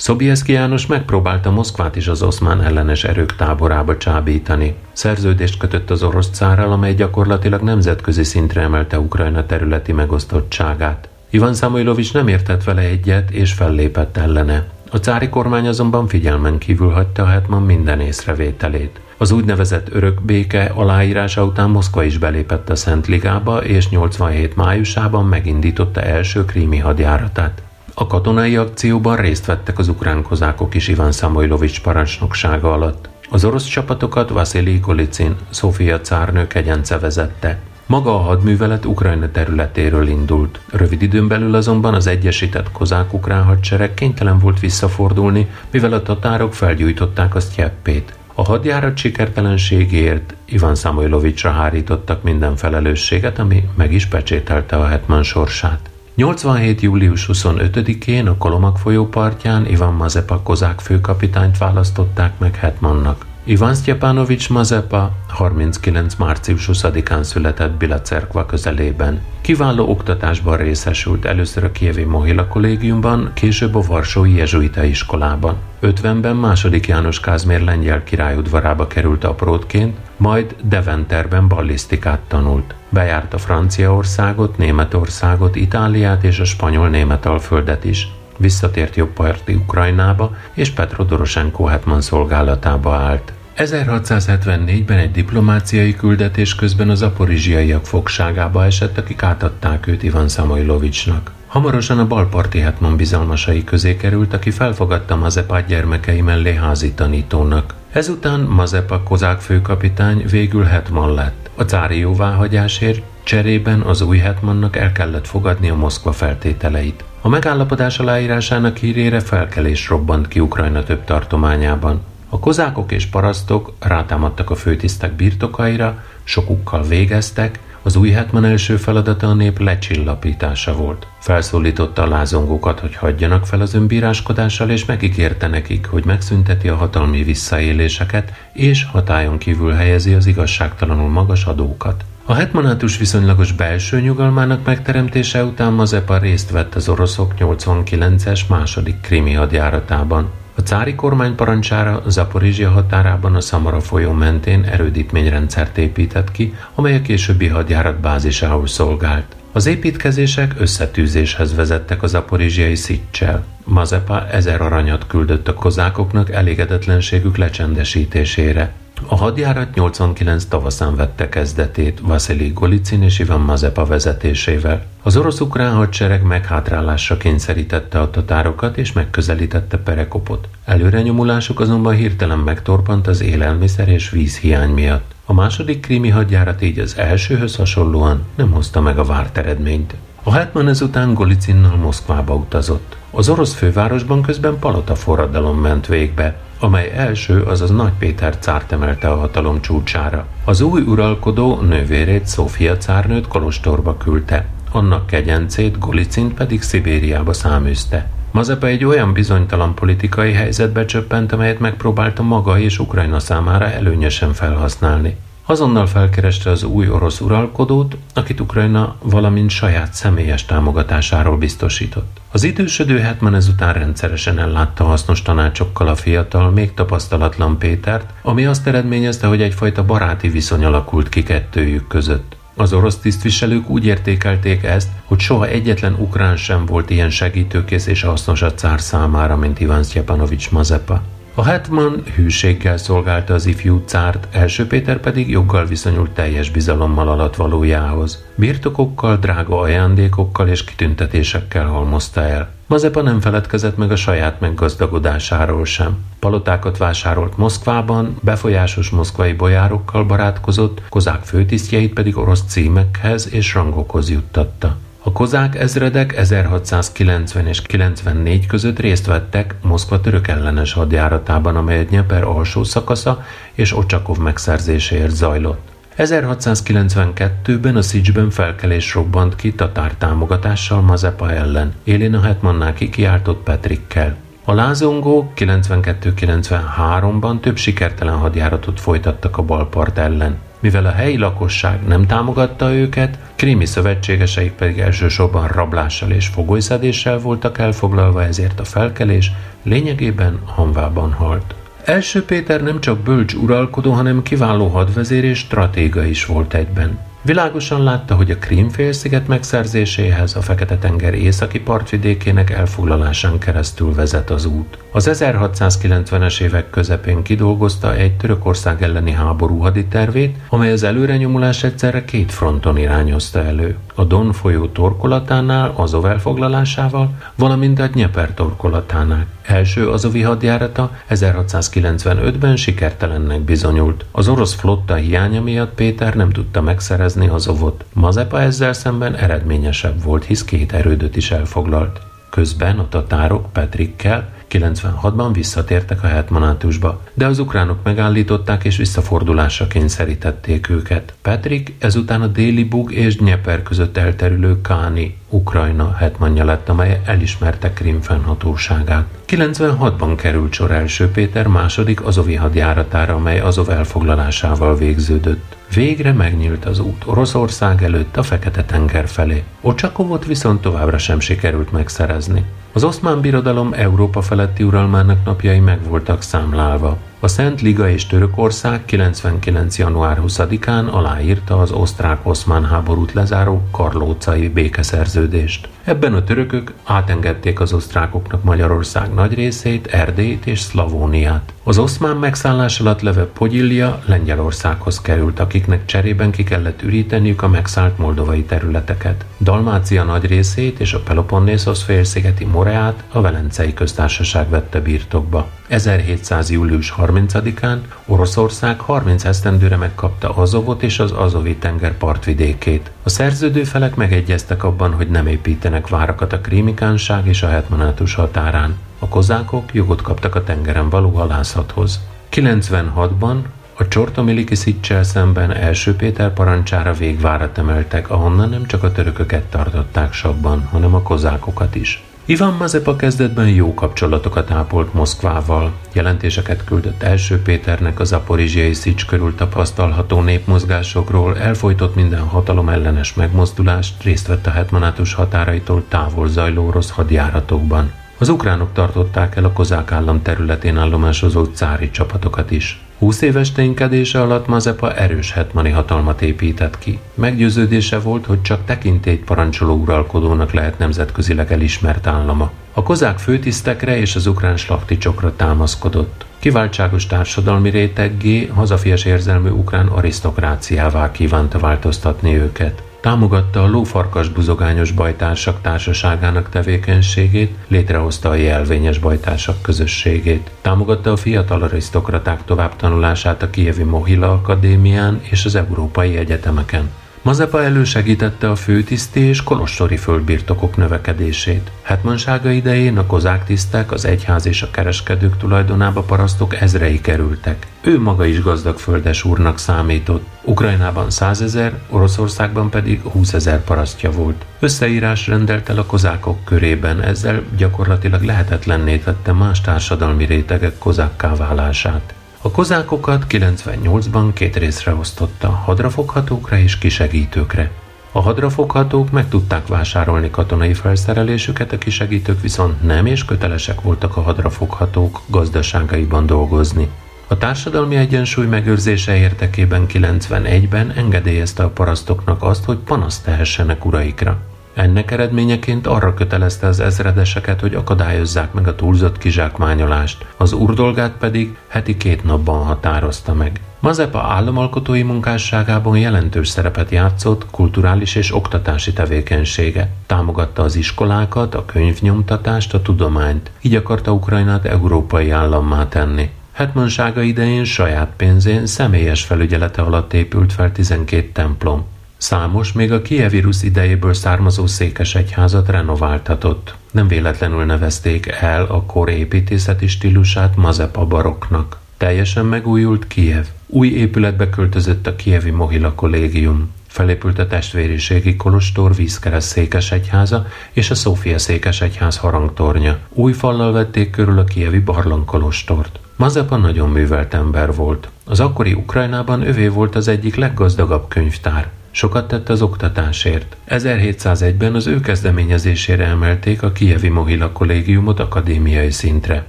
Szobieszki János megpróbálta Moszkvát is az oszmán ellenes erők táborába csábítani. Szerződést kötött az orosz cárral, amely gyakorlatilag nemzetközi szintre emelte Ukrajna területi megosztottságát. Ivan Samoilovics nem értett vele egyet, és fellépett ellene. A cári kormány azonban figyelmen kívül hagyta hetman minden észrevételét. Az úgynevezett örök béke aláírása után Moszkva is belépett a Szent Ligába, és 87 májusában megindította első krími hadjáratát. A katonai akcióban részt vettek az ukrán kozákok is Ivan Samoilovics parancsnoksága alatt. Az orosz csapatokat Vasili Kolicin, Szófia cárnő kegyence vezette. Maga a hadművelet Ukrajna területéről indult. Rövid időn belül azonban az egyesített kozák-ukrán hadsereg kénytelen volt visszafordulni, mivel a tatárok felgyújtották a sztyeppét. A hadjárat sikertelenségért Ivan Samoilovicsra hárítottak minden felelősséget, ami meg is pecsételte a hetman sorsát. 87. július 25-én a Kolomak folyó partján Ivan Mazepa kozák főkapitányt választották meg hetmannak. Ivan Stjepanovics Mazepa 39. március 20-án született Bilacerkva közelében. Kiváló oktatásban részesült először a Kievi Mohila kollégiumban, később a Varsói Jezsuita iskolában. 50-ben második János Kázmér lengyel király udvarába került aprótként, majd Deventerben ballisztikát tanult. Bejárta Franciaországot, Németországot, Itáliát és a spanyol-német alföldet is visszatért jobbparti Ukrajnába, és Petro Doroshenko hetman szolgálatába állt. 1674-ben egy diplomáciai küldetés közben az aporizsiaiak fogságába esett, akik átadták őt Ivan Samoilovicsnak. Hamarosan a balparti hetman bizalmasai közé került, aki felfogadta Mazepát gyermekei mellé házi tanítónak. Ezután Mazepa kozák főkapitány végül hetman lett. A cári jóváhagyásért cserében az új hetmannak el kellett fogadni a Moszkva feltételeit. A megállapodás aláírásának hírére felkelés robbant ki Ukrajna több tartományában. A kozákok és parasztok rátámadtak a főtisztek birtokaira, sokukkal végeztek, az új hetman első feladata a nép lecsillapítása volt. Felszólította a lázongókat, hogy hagyjanak fel az önbíráskodással, és megígérte nekik, hogy megszünteti a hatalmi visszaéléseket, és hatályon kívül helyezi az igazságtalanul magas adókat. A hetmanátus viszonylagos belső nyugalmának megteremtése után Mazepa részt vett az oroszok 89-es második krimi hadjáratában. A cári kormány parancsára Zaporizsia határában a Szamara folyó mentén erődítményrendszert épített ki, amely a későbbi hadjárat bázisául szolgált. Az építkezések összetűzéshez vezettek az aporizsiai szitcsel. Mazepa ezer aranyat küldött a kozákoknak elégedetlenségük lecsendesítésére. A hadjárat 89 tavaszán vette kezdetét Vasili Golicin és Ivan Mazepa vezetésével. Az orosz-ukrán hadsereg meghátrálásra kényszerítette a tatárokat és megközelítette Perekopot. Előrenyomulásuk azonban hirtelen megtorpant az élelmiszer és víz hiány miatt. A második krími hadjárat így az elsőhöz hasonlóan nem hozta meg a várt eredményt. A hetman ezután Golicinnal Moszkvába utazott. Az orosz fővárosban közben palota forradalom ment végbe, amely első, azaz Nagy Péter cárt emelte a hatalom csúcsára. Az új uralkodó nővérét Szófia cárnőt Kolostorba küldte, annak kegyencét Golicint pedig Szibériába száműzte. Mazepa egy olyan bizonytalan politikai helyzetbe csöppent, amelyet megpróbálta maga és Ukrajna számára előnyösen felhasználni. Azonnal felkereste az új orosz uralkodót, akit Ukrajna valamint saját személyes támogatásáról biztosított. Az idősödő hetman ezután rendszeresen ellátta hasznos tanácsokkal a fiatal, még tapasztalatlan Pétert, ami azt eredményezte, hogy egyfajta baráti viszony alakult ki kettőjük között. Az orosz tisztviselők úgy értékelték ezt, hogy soha egyetlen ukrán sem volt ilyen segítőkész és hasznos a cár számára, mint Ivan Sztyepanovics Mazepa. A hetman hűséggel szolgálta az ifjú cárt, első Péter pedig joggal viszonyult teljes bizalommal alatt valójához. Birtokokkal, drága ajándékokkal és kitüntetésekkel halmozta el. Mazepa nem feledkezett meg a saját meggazdagodásáról sem. Palotákat vásárolt Moszkvában, befolyásos moszkvai bojárokkal barátkozott, kozák főtisztjeit pedig orosz címekhez és rangokhoz juttatta. A kozák ezredek 1690 és 94 között részt vettek Moszkva török ellenes hadjáratában, amely Nyeper alsó szakasza és Ocsakov megszerzéséért zajlott. 1692-ben a Szicsben felkelés robbant ki tatár támogatással Mazepa ellen, élén a hetmannál kikiáltott Petrikkel. A lázongók 92-93-ban több sikertelen hadjáratot folytattak a balpart ellen. Mivel a helyi lakosság nem támogatta őket, krími szövetségeseik pedig elsősorban rablással és fogolyszedéssel voltak elfoglalva, ezért a felkelés lényegében hanvában halt. Első Péter nem csak bölcs uralkodó, hanem kiváló hadvezér és stratéga is volt egyben. Világosan látta, hogy a Krímfélsziget megszerzéséhez a Fekete-tenger északi partvidékének elfoglalásán keresztül vezet az út. Az 1690-es évek közepén kidolgozta egy Törökország elleni háború haditervét, amely az előrenyomulás egyszerre két fronton irányozta elő. A Don folyó torkolatánál Azov elfoglalásával, valamint a Dnieper torkolatánál. Első azovi hadjárata 1695-ben sikertelennek bizonyult. Az orosz flotta hiánya miatt Péter nem tudta megszerezni Azovot. Mazepa ezzel szemben eredményesebb volt, hisz két erődöt is elfoglalt. Közben a tatárok Petrikkel 96-ban visszatértek a hetmanátusba, de az ukránok megállították és visszafordulásra kényszerítették őket. Petrik ezután a déli Bug és Dnieper között elterülő Káni, Ukrajna hetmanja lett, amely elismerte Krim fennhatóságát. 96-ban került sor első Péter második azovi hadjáratára, amely Azov elfoglalásával végződött. Végre megnyílt az út Oroszország előtt a Fekete-tenger felé. Ocsakovot viszont továbbra sem sikerült megszerezni. Az oszmán birodalom Európa feletti uralmának napjai meg voltak számlálva. A Szent Liga és Törökország 99. január 20-án aláírta az osztrák-oszmán háborút lezáró karlócai békeszerződést. Ebben a törökök átengedték az osztrákoknak Magyarország nagy részét, Erdélyt és Szlavóniát. Az oszmán megszállás alatt leve Pogyilja Lengyelországhoz került, akiknek cserében ki kellett üríteniük a megszállt moldovai területeket. Dalmácia nagy részét és a Peloponnészos félszigeti Moreát a Velencei köztársaság vette birtokba. 1700. július 30-án Oroszország 30 esztendőre megkapta Azovot és az Azovi tenger partvidékét. A szerződő felek megegyeztek abban, hogy nem építenek várakat a krímikánság és a hetmanátus határán. A kozákok jogot kaptak a tengeren való halászathoz. 96-ban a Csortomiliki Szicsel szemben első Péter parancsára végvárat emeltek, ahonnan nem csak a törököket tartották sabban, hanem a kozákokat is. Ivan Mazepa kezdetben jó kapcsolatokat ápolt Moszkvával, jelentéseket küldött első Péternek az aporizsiai Szics körül tapasztalható népmozgásokról, elfolytott minden hatalom ellenes megmozdulást, részt vett a hetmanátus határaitól távol zajló orosz hadjáratokban. Az ukránok tartották el a kozák állam területén állomásozó cári csapatokat is. 20 éves ténykedése alatt Mazepa erős hetmani hatalmat épített ki. Meggyőződése volt, hogy csak tekintélyt parancsoló uralkodónak lehet nemzetközileg elismert állama. A kozák főtisztekre és az ukrán slakticsokra támaszkodott. Kiváltságos társadalmi réteggé, hazafias érzelmű ukrán arisztokráciává kívánta változtatni őket. Támogatta a lófarkas buzogányos bajtársak társaságának tevékenységét, létrehozta a jelvényes bajtársak közösségét. Támogatta a fiatal arisztokraták továbbtanulását a Kievi Mohila Akadémián és az európai egyetemeken. Mazepa elősegítette a főtiszti és kolostori földbirtokok növekedését. Hetmansága idején a kozák tisztek, az egyház és a kereskedők tulajdonába parasztok ezrei kerültek. Ő maga is gazdag földes úrnak számított. Ukrajnában százezer, Oroszországban pedig húszezer parasztja volt. Összeírás rendelt el a kozákok körében, ezzel gyakorlatilag lehetetlenné tette más társadalmi rétegek kozákká válását. A kozákokat 98-ban két részre osztotta, hadrafoghatókra és kisegítőkre. A hadrafoghatók meg tudták vásárolni katonai felszerelésüket, a kisegítők viszont nem és kötelesek voltak a hadrafoghatók gazdaságaiban dolgozni. A társadalmi egyensúly megőrzése érdekében 91-ben engedélyezte a parasztoknak azt, hogy panaszt tehessenek uraikra. Ennek eredményeként arra kötelezte az ezredeseket, hogy akadályozzák meg a túlzott kizsákmányolást, az urdolgát pedig heti két napban határozta meg. Mazepa államalkotói munkásságában jelentős szerepet játszott kulturális és oktatási tevékenysége. Támogatta az iskolákat, a könyvnyomtatást, a tudományt, így akarta Ukrajnát európai állammá tenni. Hetmansága idején saját pénzén személyes felügyelete alatt épült fel 12 templom. Számos, még a kievírus idejéből származó székesegyházat renováltatott. Nem véletlenül nevezték el a kor építészeti stílusát Mazepa baroknak. Teljesen megújult Kiev. Új épületbe költözött a kievi Mohila kollégium. Felépült a testvériségi kolostor vízkereszt székesegyháza és a Szófia székesegyház harangtornya. Új fallal vették körül a kievi barlangkolostort. Mazepa nagyon művelt ember volt. Az akkori Ukrajnában övé volt az egyik leggazdagabb könyvtár. Sokat tett az oktatásért. 1701-ben az ő kezdeményezésére emelték a Kievi Mohila kollégiumot akadémiai szintre.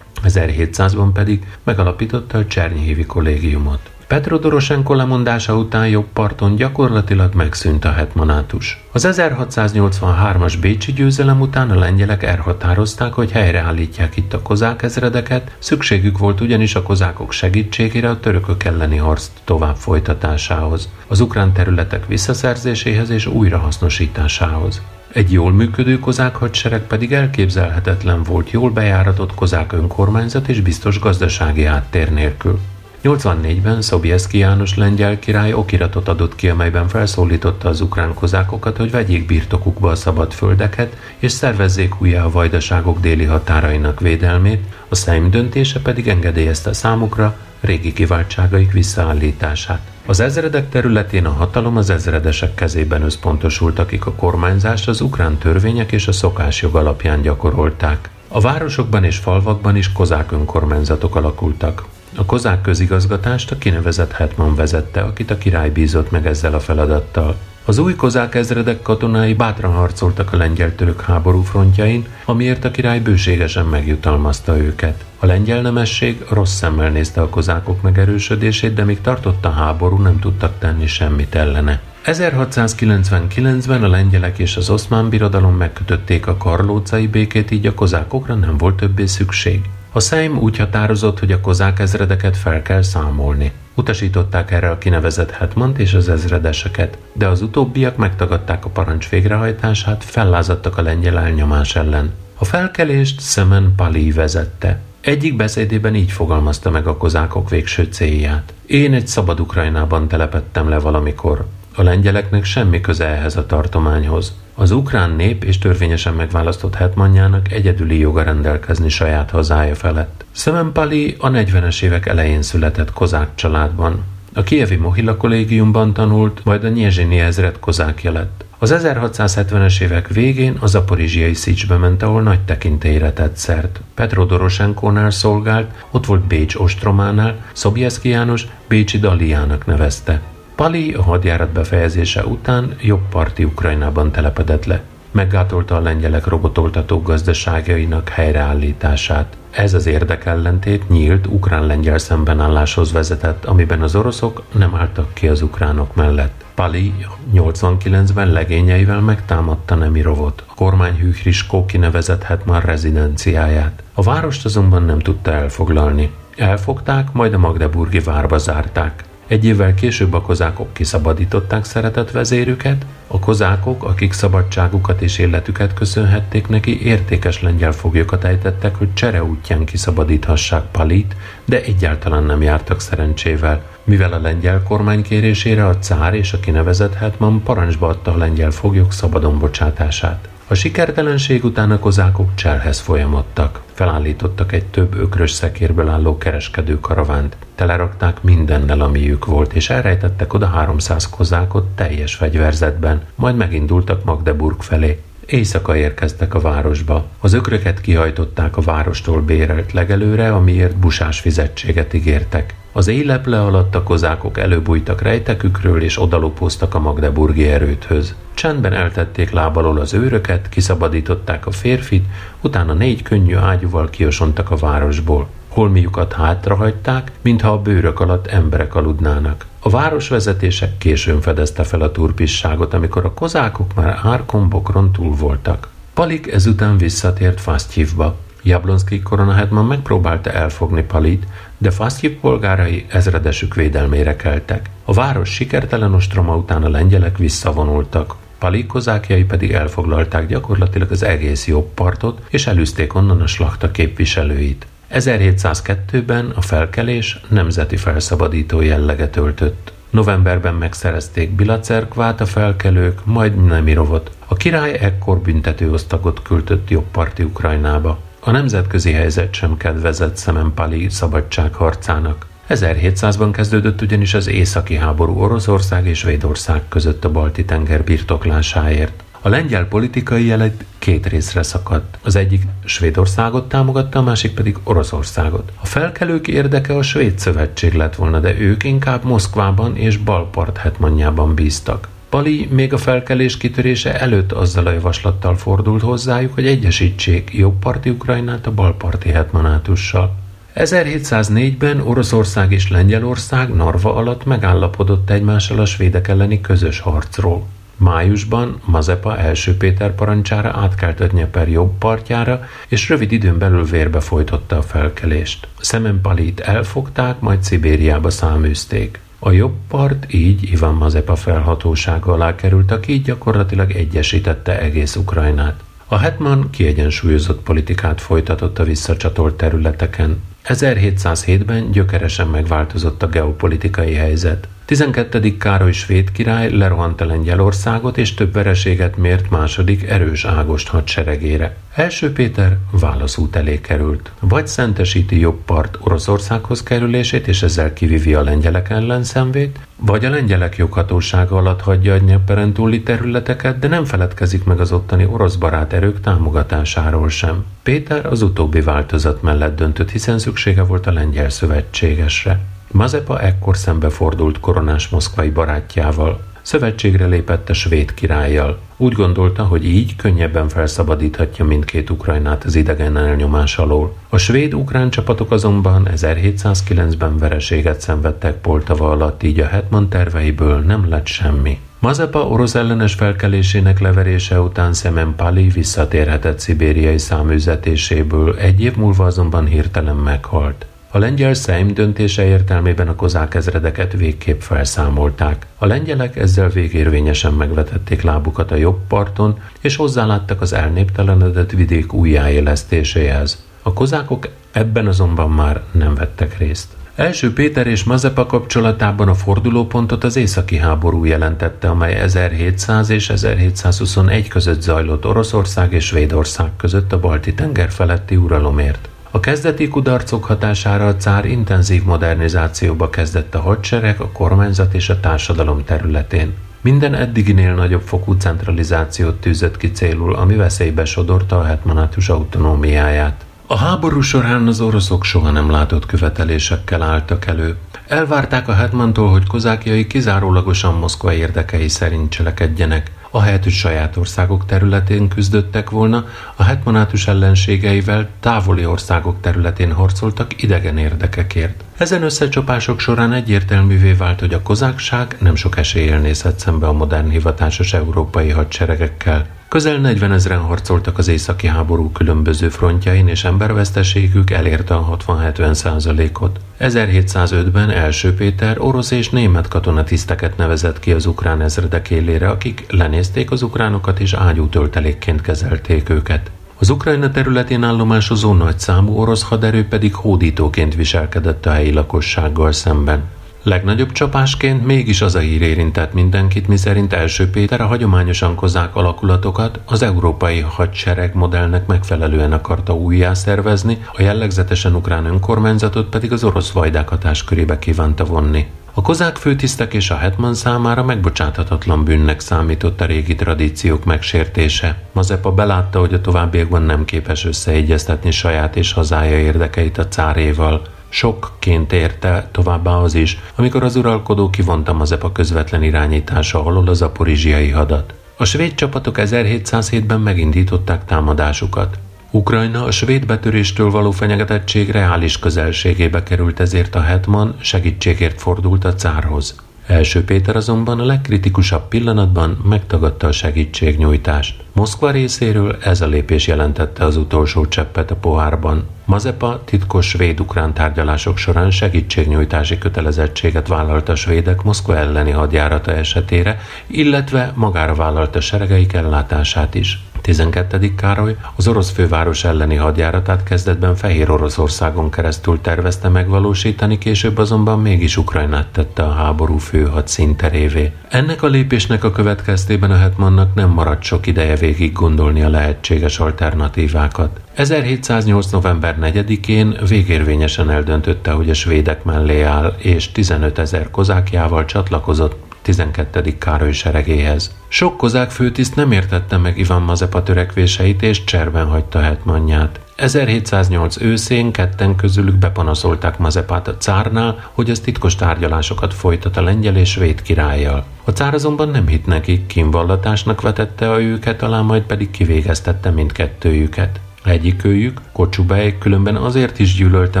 1700-ban pedig megalapította a Csernyhévi kollégiumot. Petro Doroshenko lemondása után jobb parton gyakorlatilag megszűnt a hetmanátus. Az 1683-as Bécsi győzelem után a lengyelek elhatározták, hogy helyreállítják itt a kozák ezredeket, szükségük volt ugyanis a kozákok segítségére a törökök elleni harc tovább folytatásához, az ukrán területek visszaszerzéséhez és újrahasznosításához. Egy jól működő kozák hadsereg pedig elképzelhetetlen volt jól bejáratott kozák önkormányzat és biztos gazdasági áttér nélkül. 84-ben Szobjeszki János lengyel király okiratot adott ki, amelyben felszólította az ukrán kozákokat, hogy vegyék birtokukba a szabad földeket, és szervezzék újjá a vajdaságok déli határainak védelmét, a Szeim döntése pedig engedélyezte számukra régi kiváltságaik visszaállítását. Az ezredek területén a hatalom az ezredesek kezében összpontosult, akik a kormányzást az ukrán törvények és a szokásjog alapján gyakorolták. A városokban és falvakban is kozák önkormányzatok alakultak. A kozák közigazgatást a kinevezett hetman vezette, akit a király bízott meg ezzel a feladattal. Az új kozák ezredek katonái bátran harcoltak a lengyel-török háború frontjain, amiért a király bőségesen megjutalmazta őket. A lengyel nemesség rossz szemmel nézte a kozákok megerősödését, de míg tartott a háború, nem tudtak tenni semmit ellene. 1699-ben a lengyelek és az oszmán birodalom megkötötték a karlócai békét, így a kozákokra nem volt többé szükség. A Szeim úgy határozott, hogy a kozák ezredeket fel kell számolni. Utasították erre a kinevezett hetmant és az ezredeseket, de az utóbbiak megtagadták a parancs végrehajtását, fellázadtak a lengyel elnyomás ellen. A felkelést Szemen Pali vezette. Egyik beszédében így fogalmazta meg a kozákok végső célját. Én egy szabad Ukrajnában telepettem le valamikor. A lengyeleknek semmi köze ehhez a tartományhoz. Az ukrán nép és törvényesen megválasztott hetmanjának egyedüli joga rendelkezni saját hazája felett. Szemenpali a 40-es évek elején született kozák családban. A kievi Mohila kollégiumban tanult, majd a Nyezsini ezred kozákja lett. Az 1670-es évek végén a zaporizsiai Szicsbe ment, ahol nagy tekintélyre tett szert. Petro Doroshenkónál szolgált, ott volt Bécs ostrománál, Szobjeszki János Bécsi Daliának nevezte. Pali a hadjárat befejezése után jobb parti Ukrajnában telepedett le. Meggátolta a lengyelek robotoltató gazdaságainak helyreállítását. Ez az érdekellentét nyílt ukrán-lengyel szembenálláshoz vezetett, amiben az oroszok nem álltak ki az ukránok mellett. Pali 89-ben legényeivel megtámadta Nemirovot, a kormány Hűhriskó kinevezett már rezidenciáját. A várost azonban nem tudta elfoglalni. Elfogták, majd a Magdeburgi várba zárták. Egy évvel később a kozákok kiszabadították szeretett vezérüket, a kozákok, akik szabadságukat és életüket köszönhették neki, értékes lengyel foglyokat ejtettek, hogy csere útján kiszabadíthassák Palit, de egyáltalán nem jártak szerencsével. Mivel a lengyel kormány kérésére a cár és a kinevezett hetman parancsba adta a lengyel foglyok szabadon bocsátását. A sikertelenség után a kozákok cselhez folyamodtak. Felállítottak egy több ökrös szekérből álló kereskedő karavánt. Telerakták mindennel, amiük volt, és elrejtettek oda 300 kozákot teljes fegyverzetben, majd megindultak Magdeburg felé. Éjszaka érkeztek a városba. Az ökröket kihajtották a várostól bérelt legelőre, amiért busás fizetséget ígértek. Az éjleple alatt a kozákok előbújtak rejtekükről és odalopoztak a magdeburgi erődhöz. Csendben eltették lábalól az őröket, kiszabadították a férfit, utána négy könnyű ágyúval kiosontak a városból. Holmiukat hátrahagyták, mintha a bőrök alatt emberek aludnának. A városvezetések későn fedezte fel a turpisságot, amikor a kozákok már árkombokron túl voltak. Palik ezután visszatért Fasztyivba. Jablonszki koronahetman megpróbálta elfogni Palit, de Fasztyiv polgárai ezredesük védelmére keltek. A város sikertelen ostroma után a lengyelek visszavonultak. Pali kozákjai pedig elfoglalták gyakorlatilag az egész jobb partot, és elűzték onnan a slakta képviselőit. 1702-ben a felkelés nemzeti felszabadító jelleget öltött. Novemberben megszerezték Bilacerkvát a felkelők, majd Nemirovot. A király ekkor büntetőosztagot küldött jobbparti Ukrajnába. A nemzetközi helyzet sem kedvezett Szemenpali szabadságharcának. 1700-ban kezdődött ugyanis az északi háború Oroszország és Védország között a balti tenger birtoklásáért. A lengyel politikai jelet két részre szakadt. Az egyik Svédországot támogatta, a másik pedig Oroszországot. A felkelők érdeke a Svéd Szövetség lett volna, de ők inkább Moszkvában és Balpart hetmanjában bíztak. Pali még a felkelés kitörése előtt azzal a javaslattal fordult hozzájuk, hogy egyesítsék jobbparti Ukrajnát a balparti hetmanátussal. 1704-ben Oroszország és Lengyelország Narva alatt megállapodott egymással a svédek elleni közös harcról. Májusban Mazepa első Péter parancsára átkelt a Dnyeper jobb partjára, és rövid időn belül vérbe folytotta a felkelést. Szemenpalit elfogták, majd Szibériába száműzték. A jobb part így Ivan Mazepa felhatósága alá került, aki így gyakorlatilag egyesítette egész Ukrajnát. A Hetman kiegyensúlyozott politikát folytatott a visszacsatolt területeken. 1707-ben gyökeresen megváltozott a geopolitikai helyzet. 12. Károly svéd király lerohanta Lengyelországot és több vereséget mért második erős Ágost hadseregére. Első Péter válaszút elé került. Vagy szentesíti jobb part Oroszországhoz kerülését és ezzel kivivi a lengyelek ellen szemvét, vagy a lengyelek joghatósága alatt hagyja a Dnyeperen túli területeket, de nem feledkezik meg az ottani orosz barát erők támogatásáról sem. Péter az utóbbi változat mellett döntött, hiszen szüksége volt a lengyel szövetségesre. Mazepa ekkor szembefordult koronás moszkvai barátjával. Szövetségre lépett a svéd királlyal. Úgy gondolta, hogy így könnyebben felszabadíthatja mindkét Ukrajnát az idegen elnyomás alól. A svéd-ukrán csapatok azonban 1709-ben vereséget szenvedtek Poltava alatt, így a Hetman terveiből nem lett semmi. Mazepa orosz ellenes felkelésének leverése után Szemen Pali visszatérhetett szibériai száműzetéséből, egy év múlva azonban hirtelen meghalt. A lengyel Szejm döntése értelmében a kozák ezredeket végképp felszámolták. A lengyelek ezzel végérvényesen megvetették lábukat a jobb parton, és hozzáláttak az elnéptelenedett vidék újjáélesztéséhez. A kozákok ebben azonban már nem vettek részt. Első Péter és Mazepa kapcsolatában a fordulópontot az északi háború jelentette, amely 1700 és 1721 között zajlott Oroszország és Svédország között a balti tenger feletti uralomért. A kezdeti kudarcok hatására a cár intenzív modernizációba kezdett a hadsereg, a kormányzat és a társadalom területén. Minden eddiginél nagyobb fokú centralizációt tűzött ki célul, ami veszélybe sodorta a hetmanátus autonómiáját. A háború során az oroszok soha nem látott követelésekkel álltak elő. Elvárták a hetmantól, hogy kozákjai kizárólagosan Moszkva érdekei szerint cselekedjenek – ahelyett, hogy saját országok területén küzdöttek volna, a hetmanátus ellenségeivel távoli országok területén harcoltak idegen érdekekért. Ezen összecsapások során egyértelművé vált, hogy a kozákság nem sok eséllyel nézhet szembe a modern hivatásos európai hadseregekkel. Közel 40 ezeren harcoltak az északi háború különböző frontjain, és emberveszteségük elérte a 60-70 százalékot. 1705-ben első Péter orosz és német katonatiszteket nevezett ki az ukrán ezredek élére, akik lenézték az ukránokat és ágyú töltelékként kezelték őket. Az Ukrajna területén állomásozó nagy számú orosz haderő pedig hódítóként viselkedett a helyi lakossággal szemben. Legnagyobb csapásként mégis az a hír érintett mindenkit, miszerint első Péter a hagyományosan kozák alakulatokat az európai hadsereg modellnek megfelelően akarta újjá szervezni, a jellegzetesen ukrán önkormányzatot pedig az orosz vajdák hatáskörébe kívánta vonni. A kozák főtisztek és a hetman számára megbocsáthatatlan bűnnek számított a régi tradíciók megsértése. Mazepa belátta, hogy a továbbiakban nem képes összeegyeztetni saját és hazája érdekeit a cáréval. Sokként érte továbbá az is, amikor az uralkodó kivonta Mazepa közvetlen irányítása alól az aporizsiai hadat. A svéd csapatok 1707-ben megindították támadásukat. Ukrajna a svéd betöréstől való fenyegetettség reális közelségébe került, ezért a hetman segítségért fordult a cárhoz. Első Péter azonban a legkritikusabb pillanatban megtagadta a segítségnyújtást. Moszkva részéről ez a lépés jelentette az utolsó cseppet a pohárban. Mazepa titkos svéd-ukrán tárgyalások során segítségnyújtási kötelezettséget vállalt a svédek Moszkva elleni hadjárata esetére, illetve magára vállalta seregeik ellátását is. 12. Károly az orosz főváros elleni hadjáratát kezdetben Fehér Oroszországon keresztül tervezte megvalósítani, később azonban mégis Ukrajnát tette a háború fő hadszínterévé. Ennek a lépésnek a következtében a Hetmannak nem maradt sok ideje végig gondolni a lehetséges alternatívákat. 1708. november 4-én végérvényesen eldöntötte, hogy a svédek mellé áll, és 15 ezer kozákjával csatlakozott 12. Károly seregéhez. Sok kozák főtiszt nem értette meg Ivan Mazepa törekvéseit és cserben hagyta hetmanját. 1708 őszén ketten közülük bepanaszolták Mazepát a cárnál, hogy az titkos tárgyalásokat folytat a lengyel és svéd királlyal. A cár azonban nem hitt nekik, kínvallatásnak vetette a őket, alá majd pedig kivégeztette mindkettőjüket. Egyikőjük, Kocsubej különben azért is gyűlölte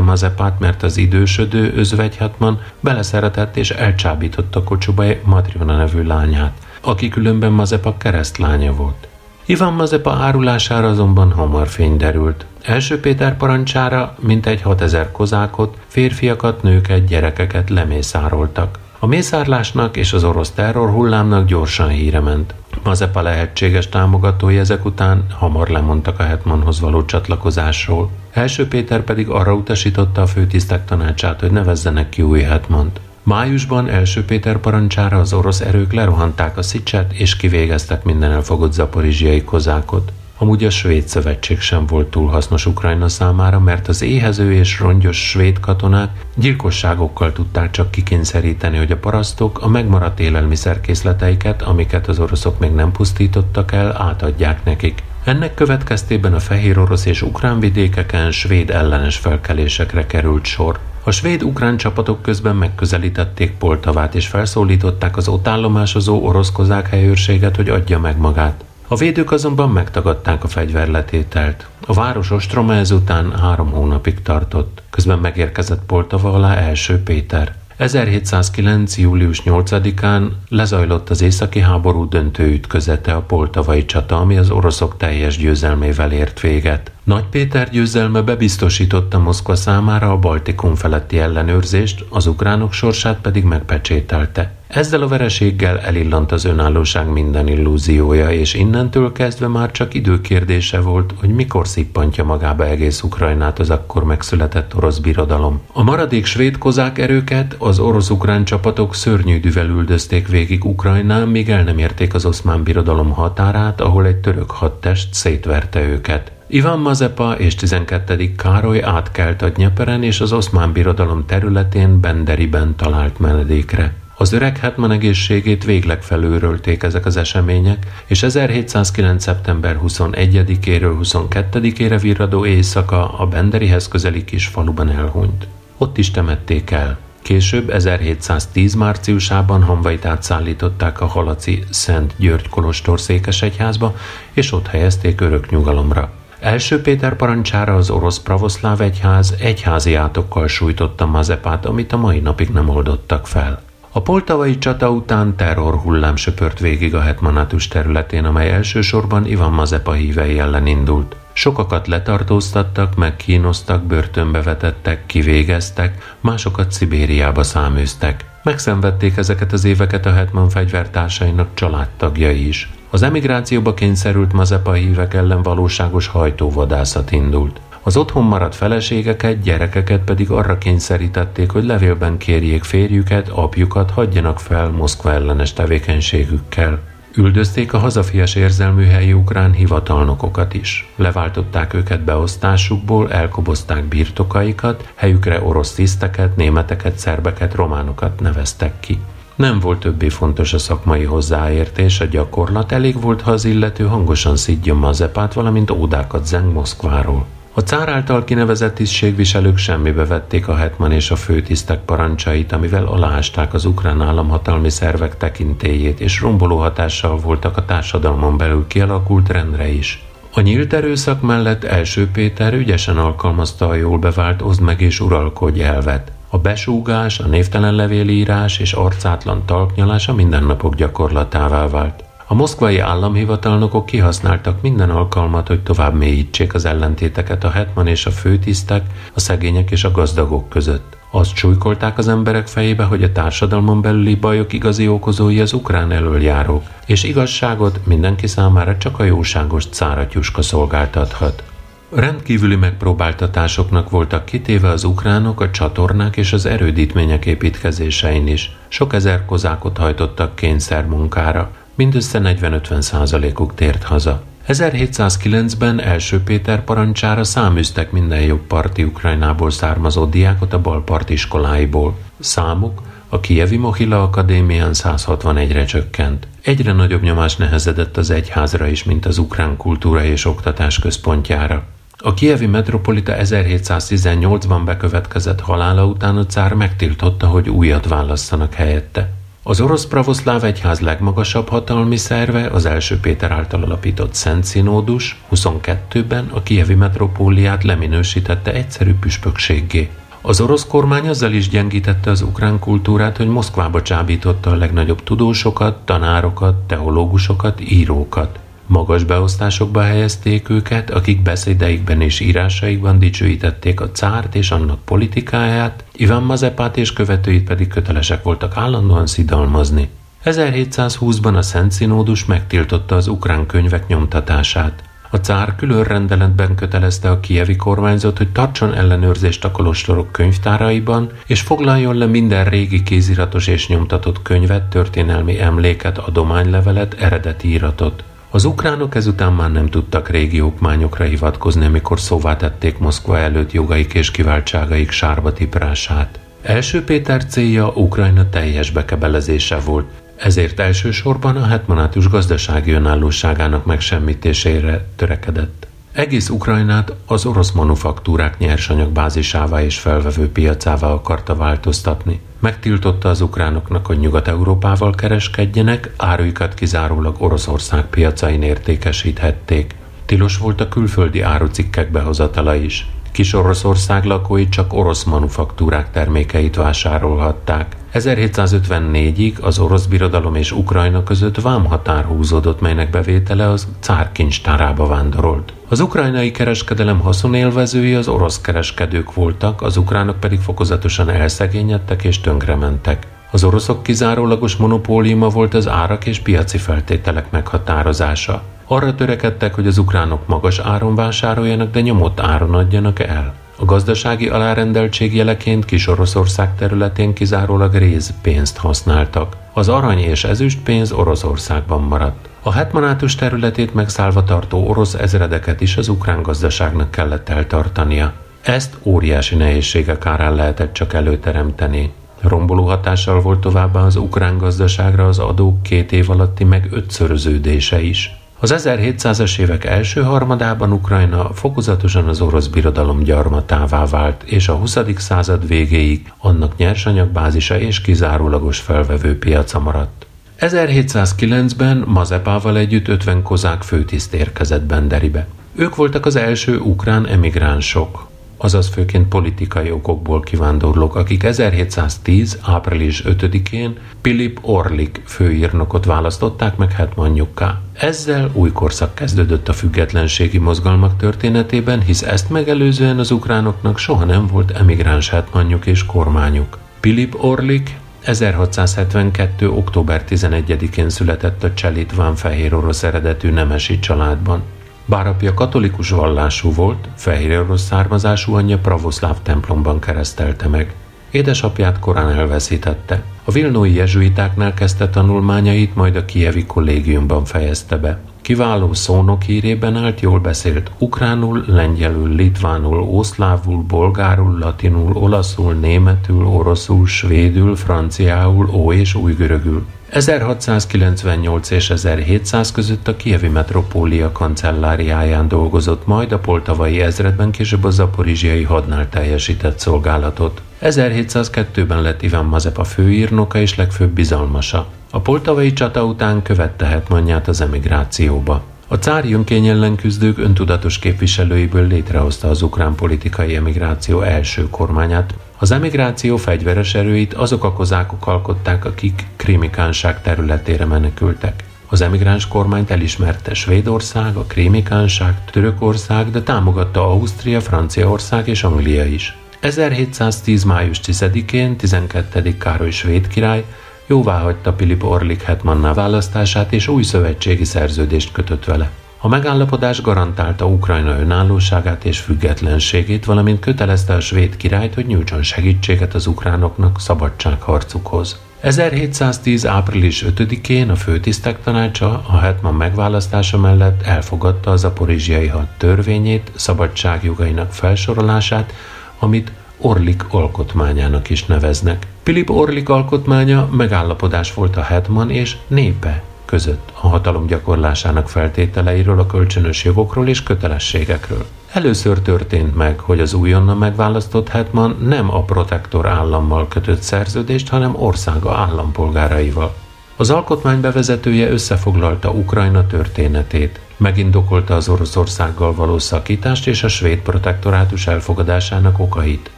Mazepát, mert az idősödő özvegyhatman beleszeretett és elcsábította Kocsubej Matriona nevű lányát, aki különben Mazepa keresztlánya volt. Ivan Mazepa árulására azonban hamar fény derült. Első Péter parancsára mintegy 6000 kozákot, férfiakat, nőket, gyerekeket lemészároltak. A mészárlásnak és az orosz terror hullámnak gyorsan híre ment. Mazepa lehetséges támogatói ezek után hamar lemondtak a Hetmanhoz való csatlakozásról. Első Péter pedig arra utasította a főtisztek tanácsát, hogy nevezzenek ki új Hetmant. Májusban első Péter parancsára az orosz erők lerohanták a Szicset és kivégeztek minden elfogott zaporizsiai kozákot. Amúgy a svéd szövetség sem volt túl hasznos Ukrajna számára, mert az éhező és rongyos svéd katonák gyilkosságokkal tudták csak kikényszeríteni, hogy a parasztok a megmaradt élelmiszerkészleteiket, amiket az oroszok még nem pusztítottak el, átadják nekik. Ennek következtében a fehér orosz és ukrán vidékeken svéd ellenes felkelésekre került sor. A svéd-ukrán csapatok közben megközelítették Poltavát és felszólították az ott állomásozó orosz kozák helyőrséget, hogy adja meg magát. A védők azonban megtagadták a fegyverletételt. A város ostroma ezután három hónapig tartott. Közben megérkezett Poltava alá első Péter. 1709. július 8-án lezajlott az északi háború döntő ütközete a poltavai csata, ami az oroszok teljes győzelmével ért véget. Nagy Péter győzelme bebiztosította Moszkva számára a Baltikum feletti ellenőrzést, az ukránok sorsát pedig megpecsételte. Ezzel a vereséggel elillant az önállóság minden illúziója, és innentől kezdve már csak időkérdése volt, hogy mikor szippantja magába egész Ukrajnát az akkor megszületett orosz birodalom. A maradék svéd kozák erőket az orosz-ukrán csapatok szörnyűdűvel üldözték végig Ukrajnán, míg el nem érték az oszmán birodalom határát, ahol egy török hadtest szétverte őket. Ivan Mazepa és 12. Károly átkelt a Nyeperen és az oszmán birodalom területén Benderiben talált menedékre. Az öreg Hetman egészségét végleg felőrölték ezek az események, és 1709. szeptember 21-éről 22-ére virradó éjszaka a Benderihez közeli kis faluban elhunyt. Ott is temették el. Később 1710 márciusában Hanvait átszállították a Halaci Szent György Kolostor székesegyházba, és ott helyezték örök nyugalomra. Első Péter parancsára az orosz pravoszláv egyház egyházi átokkal sújtotta Mazepát, amit a mai napig nem oldottak fel. A poltavai csata után terror hullám söpört végig a hetmanátus területén, amely elsősorban Ivan Mazepa hívei ellen indult. Sokakat letartóztattak, megkínoztak, börtönbe vetettek, kivégeztek, másokat Szibériába száműztek. Megszenvedték ezeket az éveket a Hetman fegyvertársainak családtagjai is. Az emigrációba kényszerült Mazepa hívek ellen valóságos hajtóvadászat indult. Az otthon maradt feleségeket, gyerekeket pedig arra kényszerítették, hogy levélben kérjék férjüket, apjukat, hagyjanak fel Moszkva ellenes tevékenységükkel. Üldözték a hazafias érzelmű helyi ukrán hivatalnokokat is. Leváltották őket beosztásukból, elkobozták birtokaikat, helyükre orosz tiszteket, németeket, szerbeket, románokat neveztek ki. Nem volt többé fontos a szakmai hozzáértés, a gyakorlat, elég volt, ha az illető hangosan szidjon Mazepát, valamint ódákat zeng Moszkváról. A cár által kinevezett tisztségviselők semmibe vették a hetman és a főtisztek parancsait, amivel aláásták az ukrán államhatalmi szervek tekintélyét, és romboló hatással voltak a társadalmon belül kialakult rendre is. A nyílt erőszak mellett első Péter ügyesen alkalmazta a jól bevált oszd meg és uralkodj elvet. A besúgás, a névtelen levélírás és arcátlan talpnyalás a mindennapok gyakorlatává vált. A moszkvai államhivatalnokok kihasználtak minden alkalmat, hogy tovább mélyítsék az ellentéteket a hetman és a főtisztek, a szegények és a gazdagok között. Azt csújkolták az emberek fejébe, hogy a társadalmon belüli bajok igazi okozói az ukrán elöljárók, és igazságot mindenki számára csak a jóságos cáratyuska szolgáltathat. Rendkívüli megpróbáltatásoknak voltak kitéve az ukránok a csatornák és az erődítmények építkezésein is. Sok ezer kozákot hajtottak kényszermunkára mindössze 40-50 százalékuk tért haza. 1709-ben első Péter parancsára száműztek minden jobb parti Ukrajnából származó diákot a balpart iskoláiból. Számuk a Kievi Mohila Akadémián 161-re csökkent. Egyre nagyobb nyomás nehezedett az egyházra is, mint az ukrán kultúra és oktatás központjára. A kievi metropolita 1718-ban bekövetkezett halála után a cár megtiltotta, hogy újat válasszanak helyette. Az orosz pravoszláv egyház legmagasabb hatalmi szerve, az első Péter által alapított Szent Színódus 22-ben a kievi metropóliát leminősítette egyszerű püspökséggé. Az orosz kormány azzal is gyengítette az ukrán kultúrát, hogy Moszkvába csábította a legnagyobb tudósokat, tanárokat, teológusokat, írókat. Magas beosztásokba helyezték őket, akik beszédeikben és írásaikban dicsőítették a cárt és annak politikáját, Iván Mazepát és követőit pedig kötelesek voltak állandóan szidalmazni. 1720-ban a Szent Színódus megtiltotta az ukrán könyvek nyomtatását. A cár külön rendeletben kötelezte a kievi kormányzat, hogy tartson ellenőrzést a kolostorok könyvtáraiban, és foglaljon le minden régi kéziratos és nyomtatott könyvet, történelmi emléket, adománylevelet, eredeti iratot. Az ukránok ezután már nem tudtak régi okmányokra hivatkozni, amikor szóvá tették Moszkva előtt jogaik és kiváltságaik sárba tiprását. Első Péter célja Ukrajna teljes bekebelezése volt, ezért elsősorban a hetmanátus gazdasági önállóságának megsemmitésére törekedett. Egész Ukrajnát az orosz manufaktúrák nyersanyagbázisává és felvevő piacává akarta változtatni. Megtiltotta az ukránoknak, hogy Nyugat-Európával kereskedjenek, áruikat kizárólag Oroszország piacain értékesíthették. Tilos volt a külföldi árucikkek behozatala is. Kis Oroszország lakói csak orosz manufaktúrák termékeit vásárolhatták. 1754-ig az orosz birodalom és Ukrajna között vámhatár húzódott, melynek bevétele az cár kincstárába vándorolt. Az ukrajnai kereskedelem haszonélvezői az orosz kereskedők voltak, az ukránok pedig fokozatosan elszegényedtek és tönkrementek. Az oroszok kizárólagos monopóliuma volt az árak és piaci feltételek meghatározása. Arra törekedtek, hogy az ukránok magas áron vásároljanak, de nyomott áron adjanak el. A gazdasági alárendeltség jeleként kis Oroszország területén kizárólag pénzt használtak. Az arany és ezüst pénz Oroszországban maradt. A hetmanátus területét megszállva tartó orosz ezredeket is az ukrán gazdaságnak kellett eltartania. Ezt óriási nehézségek árán lehetett csak előteremteni. Romboló hatással volt továbbá az ukrán gazdaságra az adók két év alatti meg ötszöröződése is. Az 1700-as évek első harmadában Ukrajna fokozatosan az orosz birodalom gyarmatává vált, és a 20. század végéig annak nyersanyagbázisa és kizárólagos felvevő piaca maradt. 1709-ben Mazepával együtt 50 kozák főtiszt érkezett Benderibe. Ők voltak az első ukrán emigránsok azaz főként politikai okokból kivándorlók, akik 1710. április 5-én Pilip Orlik főírnokot választották meg hetmanjukká. Ezzel új korszak kezdődött a függetlenségi mozgalmak történetében, hisz ezt megelőzően az ukránoknak soha nem volt emigráns hetmanjuk és kormányuk. Pilip Orlik 1672. október 11-én született a Cselitván fehér orosz eredetű nemesi családban. Bár apja katolikus vallású volt, fehér orosz származású anyja pravoszláv templomban keresztelte meg. Édesapját korán elveszítette. A vilnói jezsuitáknál kezdte tanulmányait, majd a kievi kollégiumban fejezte be. Kiváló szónok hírében állt, jól beszélt ukránul, lengyelül, litvánul, oszlávul, bolgárul, latinul, olaszul, németül, oroszul, svédül, franciául, ó és újgörögül. 1698 és 1700 között a Kievi metropólia kancelláriáján dolgozott, majd a poltavai ezredben később a zaporizsiai hadnál teljesített szolgálatot. 1702-ben lett Iván Mazepa főírnoka és legfőbb bizalmasa. A poltavai csata után követte hetmanját az emigrációba. A cári önkény ellen küzdők öntudatos képviselőiből létrehozta az ukrán politikai emigráció első kormányát. Az emigráció fegyveres erőit azok a kozákok alkották, akik krimikánság területére menekültek. Az emigráns kormányt elismerte Svédország, a krímikánság, Törökország, de támogatta Ausztria, Franciaország és Anglia is. 1710. május 10-én 12. Károly svéd király jóvá hagyta Pilip Orlik hetmanná választását és új szövetségi szerződést kötött vele. A megállapodás garantálta Ukrajna önállóságát és függetlenségét, valamint kötelezte a svéd királyt, hogy nyújtson segítséget az ukránoknak szabadságharcukhoz. 1710. április 5-én a főtisztek tanácsa a hetman megválasztása mellett elfogadta az aporizsiai had törvényét, szabadságjogainak felsorolását, amit Orlik alkotmányának is neveznek. Filip Orlik alkotmánya megállapodás volt a hetman és népe között a hatalom gyakorlásának feltételeiről, a kölcsönös jogokról és kötelességekről. Először történt meg, hogy az újonnan megválasztott hetman nem a protektor állammal kötött szerződést, hanem országa állampolgáraival. Az alkotmány bevezetője összefoglalta Ukrajna történetét, megindokolta az Oroszországgal való szakítást és a svéd protektorátus elfogadásának okait.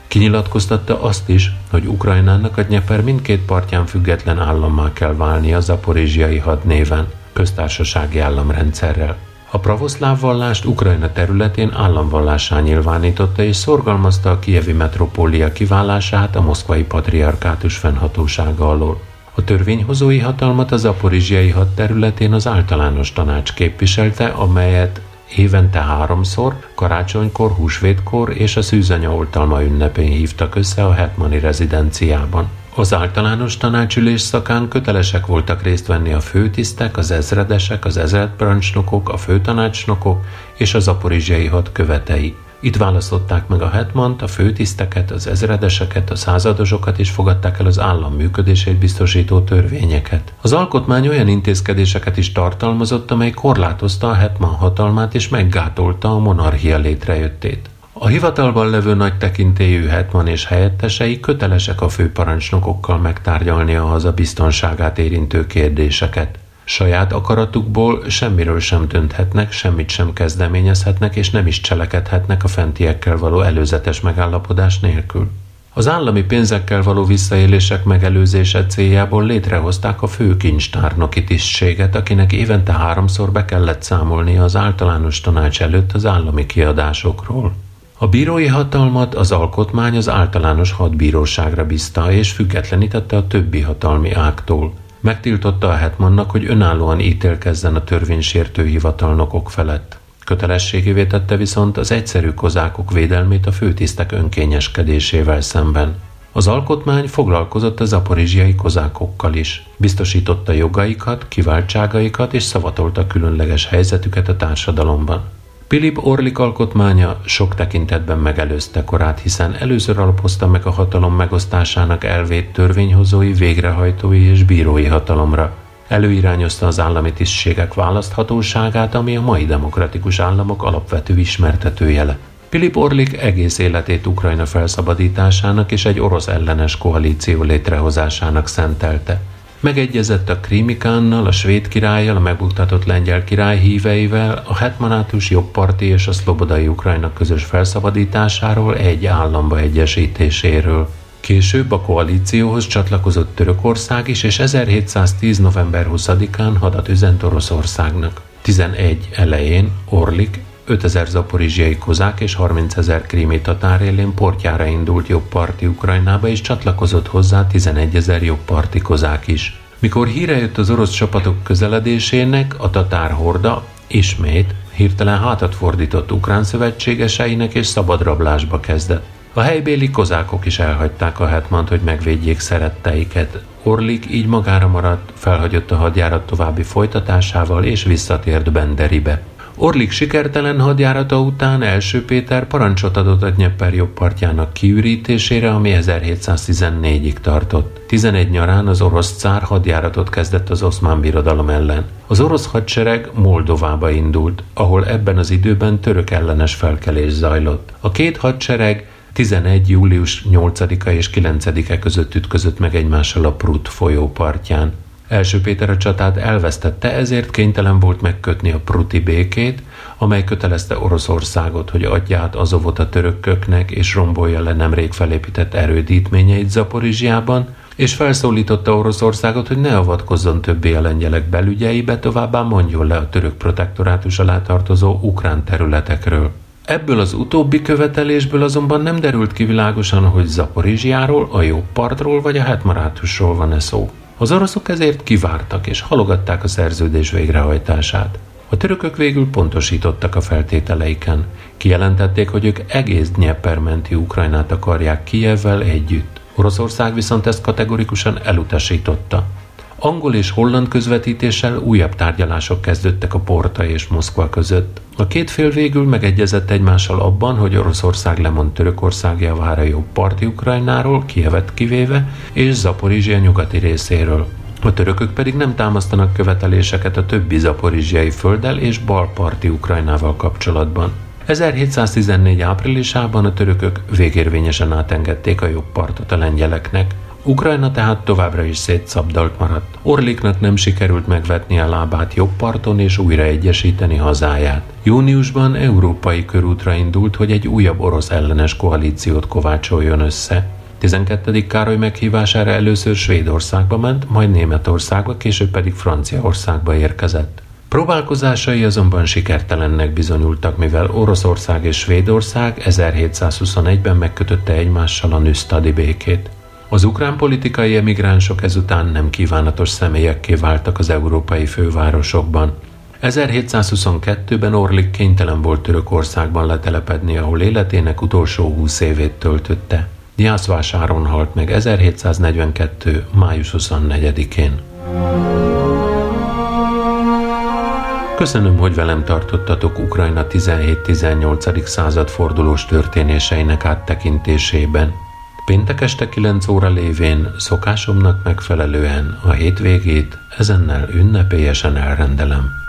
Kinyilatkoztatta azt is, hogy Ukrajnának a Dnyeper mindkét partján független állammá kell válni a zaporizsiai hadnéven, köztársasági államrendszerrel. A pravoszláv vallást Ukrajna területén államvallásá nyilvánította és szorgalmazta a kievi metropólia kiválását a moszkvai patriarkátus fennhatósága alól. A törvényhozói hatalmat az aporizsiai had területén az általános tanács képviselte, amelyet évente háromszor, karácsonykor, húsvétkor és a szűzanya oltalma ünnepén hívtak össze a Hetmani rezidenciában. Az általános tanácsülés szakán kötelesek voltak részt venni a főtisztek, az ezredesek, az ezredparancsnokok, a főtanácsnokok és az aporizsiai had követei. Itt választották meg a hetmant, a főtiszteket, az ezredeseket, a századosokat és fogadták el az állam működését biztosító törvényeket. Az alkotmány olyan intézkedéseket is tartalmazott, amely korlátozta a hetman hatalmát és meggátolta a monarchia létrejöttét. A hivatalban levő nagy tekintélyű hetman és helyettesei kötelesek a főparancsnokokkal megtárgyalni a haza biztonságát érintő kérdéseket. Saját akaratukból semmiről sem dönthetnek, semmit sem kezdeményezhetnek, és nem is cselekedhetnek a fentiekkel való előzetes megállapodás nélkül. Az állami pénzekkel való visszaélések megelőzése céljából létrehozták a főkincstárnoki tisztséget, akinek évente háromszor be kellett számolnia az általános tanács előtt az állami kiadásokról. A bírói hatalmat az alkotmány az általános hadbíróságra bízta és függetlenítette a többi hatalmi ágtól – Megtiltotta a hetmannak, hogy önállóan ítélkezzen a törvénysértő hivatalnokok felett. Kötelességévé tette viszont az egyszerű kozákok védelmét a főtisztek önkényeskedésével szemben. Az alkotmány foglalkozott a zaporizsiai kozákokkal is. Biztosította jogaikat, kiváltságaikat és szavatolta különleges helyzetüket a társadalomban. Filip Orlik alkotmánya sok tekintetben megelőzte korát, hiszen először alapozta meg a hatalom megosztásának elvét törvényhozói, végrehajtói és bírói hatalomra. Előirányozta az állami tisztségek választhatóságát, ami a mai demokratikus államok alapvető ismertetőjele. Filip Orlik egész életét Ukrajna felszabadításának és egy orosz ellenes koalíció létrehozásának szentelte. Megegyezett a Krímikánnal, a svéd királlyal, a megbuktatott lengyel király híveivel, a hetmanátus jobbparti és a szlobodai Ukrajna közös felszabadításáról egy államba egyesítéséről. Később a koalícióhoz csatlakozott Törökország is, és 1710. november 20-án hadat üzent Oroszországnak. 11 elején Orlik 5000 zaporizsiai kozák és 30 ezer krími tatár élén portjára indult jobbparti Ukrajnába, és csatlakozott hozzá 11 ezer jobbparti kozák is. Mikor híre jött az orosz csapatok közeledésének, a tatár horda ismét hirtelen hátat fordított ukrán szövetségeseinek és szabadrablásba kezdett. A helybéli kozákok is elhagyták a hetmant, hogy megvédjék szeretteiket. Orlik így magára maradt, felhagyott a hadjárat további folytatásával és visszatért Benderibe. Orlik sikertelen hadjárata után első Péter parancsot adott a Dnyeper jobb partjának kiürítésére, ami 1714-ig tartott. 11 nyarán az orosz cár hadjáratot kezdett az oszmán birodalom ellen. Az orosz hadsereg Moldovába indult, ahol ebben az időben török ellenes felkelés zajlott. A két hadsereg 11. július 8-a és 9-e között ütközött meg egymással a Prut folyó partján. Első Péter a csatát elvesztette, ezért kénytelen volt megkötni a pruti békét, amely kötelezte Oroszországot, hogy adja át Azovot a törökköknek és rombolja le nemrég felépített erődítményeit Zaporizsiában, és felszólította Oroszországot, hogy ne avatkozzon többé a lengyelek belügyeibe, továbbá mondjon le a török protektorátus alá tartozó ukrán területekről. Ebből az utóbbi követelésből azonban nem derült ki világosan, hogy Zaporizsiáról, a jobb partról vagy a Hetmarátusról van-e szó. Az oroszok ezért kivártak és halogatták a szerződés végrehajtását. A törökök végül pontosítottak a feltételeiken. Kijelentették, hogy ők egész Dnyepermenti Ukrajnát akarják Kijevvel együtt. Oroszország viszont ezt kategorikusan elutasította. Angol és holland közvetítéssel újabb tárgyalások kezdődtek a Porta és Moszkva között. A két fél végül megegyezett egymással abban, hogy Oroszország lemond Törökország javára jobb parti Ukrajnáról, Kievet kivéve, és Zaporizsia nyugati részéről. A törökök pedig nem támasztanak követeléseket a többi zaporizsiai földdel és balparti Ukrajnával kapcsolatban. 1714 áprilisában a törökök végérvényesen átengedték a jobb partot a lengyeleknek. Ukrajna tehát továbbra is szétszabdalt maradt. Orliknak nem sikerült megvetni a lábát jobb parton és újra egyesíteni hazáját. Júniusban európai körútra indult, hogy egy újabb orosz ellenes koalíciót kovácsoljon össze. 12. Károly meghívására először Svédországba ment, majd Németországba, később pedig Franciaországba érkezett. Próbálkozásai azonban sikertelennek bizonyultak, mivel Oroszország és Svédország 1721-ben megkötötte egymással a Nüstadi békét. Az ukrán politikai emigránsok ezután nem kívánatos személyekké váltak az európai fővárosokban. 1722-ben Orlik kénytelen volt Törökországban letelepedni, ahol életének utolsó húsz évét töltötte. Diászvásáron halt meg 1742. május 24-én. Köszönöm, hogy velem tartottatok Ukrajna 17-18. század fordulós történéseinek áttekintésében. Péntek este 9 óra lévén szokásomnak megfelelően a hétvégét ezennel ünnepélyesen elrendelem.